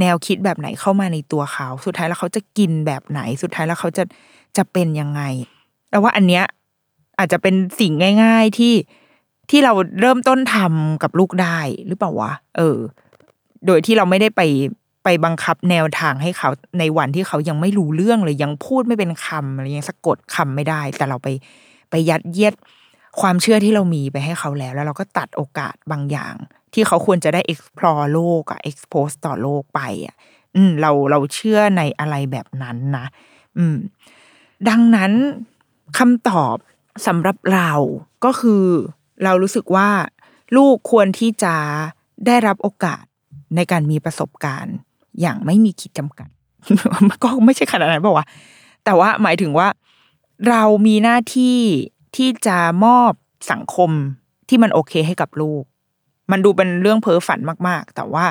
แนวคิดแบบไหนเข้ามาในตัวเขา สุดท้ายแล้วเขาจะกินแบบไหน สุดท้ายแล้วเขาจะจะเป็นยังไงแล้วว่าอันเนี้ยอาจจะเป็นสิ่งง่าย ๆที่ที่เราเริ่มต้นทำกับลูกได้หรือเปล่าวะเออ โดยที่เราไม่ได้ไปไปบังคับแนวทางให้เขาในวันที่เขายังไม่รู้เรื่องเลยยังพูดไม่เป็นคำอะไรยังสะกดคำไม่ได้ แต่เราไปไปยัดเยียดความเชื่อที่เรามีไปให้เขาแล้ว แล้วเราก็ตัดโอกาสบางอย่าง ที่เขาควรจะได้ explore โลกอะ expose ต่อโลกไปอะอืม เราเราเชื่อในอะไรแบบนั้นนะ อืม ดังนั้นคำตอบสำหรับเราก็คือ เรารู้สึกว่า ลูกควรที่จะได้รับโอกาสในการมีประสบการณ์ อย่างไม่มีขีดจำกัดมันก็ไม่ใช่ขนาดนั้นบอกว่า แต่ว่าหมายถึงว่า เรามีหน้าที่ที่จะมอบสังคมที่มันโอเคให้กับลูก มันดูเป็นเรื่องเพ้อฝันมาก ๆ แต่ว่า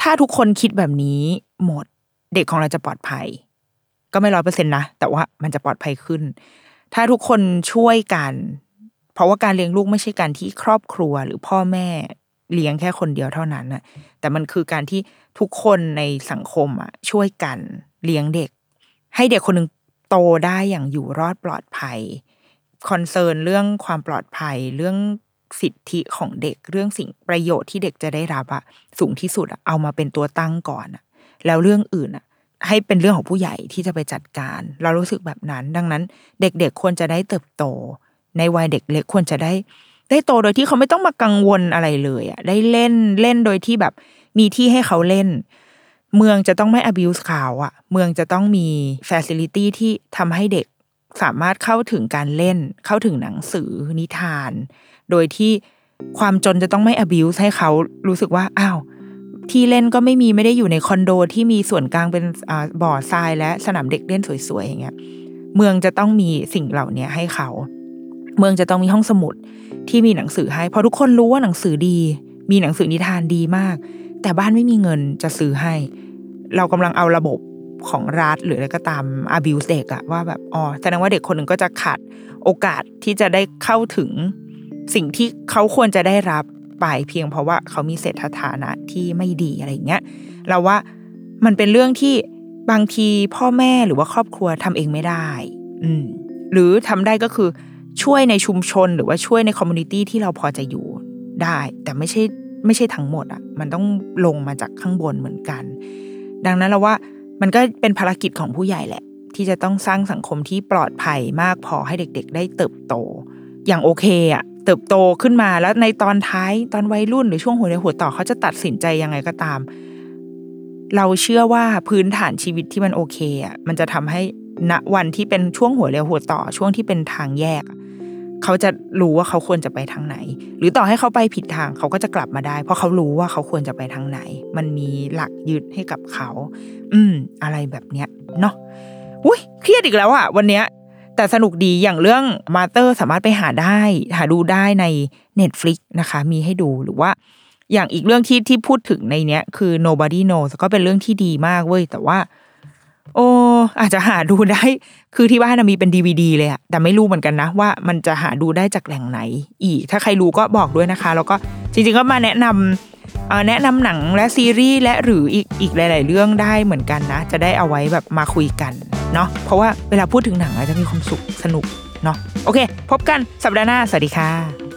ถ้าทุกคนคิดแบบนี้หมดเด็กของเราจะปลอดภัย ก็ไม่ร้อยเปอร์เซ็นต์นะแต่ว่ามันจะปลอดภัยขึ้น ถ้าทุกคนช่วยกัน เพราะว่าการเลี้ยงลูกไม่ใช่การที่ครอบครัวหรือพ่อแม่เลี้ยงแค่คนเดียวเท่านั้นนะแต่มันคือการที่ทุกคนในสังคมอะ ช่วยกันเลี้ยงเด็ก ให้เด็กคนหนึ่งโตได้อย่างอยู่รอดปลอดภัยคอนเซิร์นเรื่องความปลอดภัยเรื่อง สิทธิของเด็กเรื่องสิ่งประโยชน์ที่เด็กจะได้รับอะสูงที่สุดอะเอามาเป็นตัวตั้งก่อนอะแล้วเรื่องอื่นอะให้เป็นเรื่องของผู้ใหญ่ที่จะไปจัดการ เรารู้สึกแบบนั้น ดังนั้น เด็กๆควรจะได้เติบโต ในวัยเด็กเล็กควรจะได้ ได้โตโดยที่เขาไม่ต้องมากังวลอะไรเลยอะได้เล่นเล่นโดยที่แบบมีที่ให้เขาเล่น เมืองจะต้องไม่ abuse เขาอะเมืองจะต้องมี facility ที่ทำให้เด็กสามารถเข้าถึงการเล่น เข้าถึงหนังสือนิทาน โดยที่ความจนจะต้องไม่ abuse ให้เขารู้สึกว่าอ้าวที่เล่นก็ไม่มีไม่ได้อยู่ในคอนโดที่มีส่วนกลางเป็นบ่อทรายและสนามเด็กเล่นสวยๆอย่างเงี้ยเมืองจะต้องมีสิ่งเหล่านี้ให้เขา เมืองจะต้องมีห้องสมุดที่มีหนังสือให้เพราะทุกคนรู้ว่าหนังสือดี มีหนังสือนิทานดีมาก แต่บ้านไม่มีเงินจะซื้อให้ เรากำลังเอาระบบของรัฐหรืออะไรก็ตาม abuse เด็กอะว่าแบบอ๋อแสดงว่าเด็กคนหนึ่งก็จะขาดโอกาสที่จะได้เข้าถึง สิ่งที่เขาควรจะได้รับไปเพียงเพราะว่าเขามีเศรษฐฐานะที่ไม่ดีอะไรอย่างเงี้ยเราว่ามันเป็นเรื่องที่บางทีพ่อแม่หรือว่าครอบครัวทำเองไม่ได้ อืม หรือทำได้ก็คือช่วยในชุมชนหรือว่าช่วยในคอมมูนิตี้ที่เราพอจะอยู่ได้ แต่ไม่ใช่ไม่ใช่ทั้งหมดอะ มันต้องลงมาจากข้างบนเหมือนกัน ดังนั้นเราว่ามันก็เป็นภารกิจของผู้ใหญ่แหละ ที่จะต้องสร้างสังคมที่ปลอดภัยมากพอให้เด็ก ๆ ได้เติบโต อย่างโอเคอะ เติบโตขึ้นมาแล้วในตอนท้ายตอนวัยรุ่นหรือช่วงหัวในหัวต่อเขาจะตัดสินใจยังไงก็ตาม เราเชื่อว่าพื้นฐานชีวิตที่มันโอเคอะมันจะทำให้ณวันที่เป็นช่วงหัวเรียวหัวต่อช่วงที่เป็นทางแยก เขาจะรู้ว่าเขาควรจะไปทางไหน หรือต่อให้เขาไปผิดทางเขาก็จะกลับมาได้ เพราะเขารู้ว่าเขาควรจะไปทางไหน มันมีหลักยึดให้กับเขา อืม อะไรแบบเนี้ยเนาะอุ้ยเครียดอีกแล้วอะวันเนี้ย แต่สนุกดีอย่างเรื่องมาเตอร์สามารถไปหาได้ หาดูได้ใน Netflix นะคะ มีให้ดูหรือว่า อย่างอีกเรื่องที่ที่พูดถึงในเนี้ย คือ nobody knows ก็เป็นเรื่องที่ดีมากเว้ย แต่ว่า โอ้อาจจะหาดูได้ คือที่บ้านนมีเป็นดีวดีเลยอะแต่ไม่รู้เหมือนกันนะว่ามันจะหาดูได้จากแหล่งไหน อีก ถ้าใครรู้ก็บอกด้วยนะคะ แล้วก็จริงๆก็มาแนะนำ แนะนำหนังและซีรีส์และหรืออีกอีกหลาย ๆ เรื่องได้เหมือนกันนะ จะได้เอาไว้แบบมาคุยกันเนาะเพราะว่าเวลาพูดถึงหนังอาจจะมีความสุขสนุกเนาะโอเค พบกันสัปดาห์หน้า สวัสดีค่ะ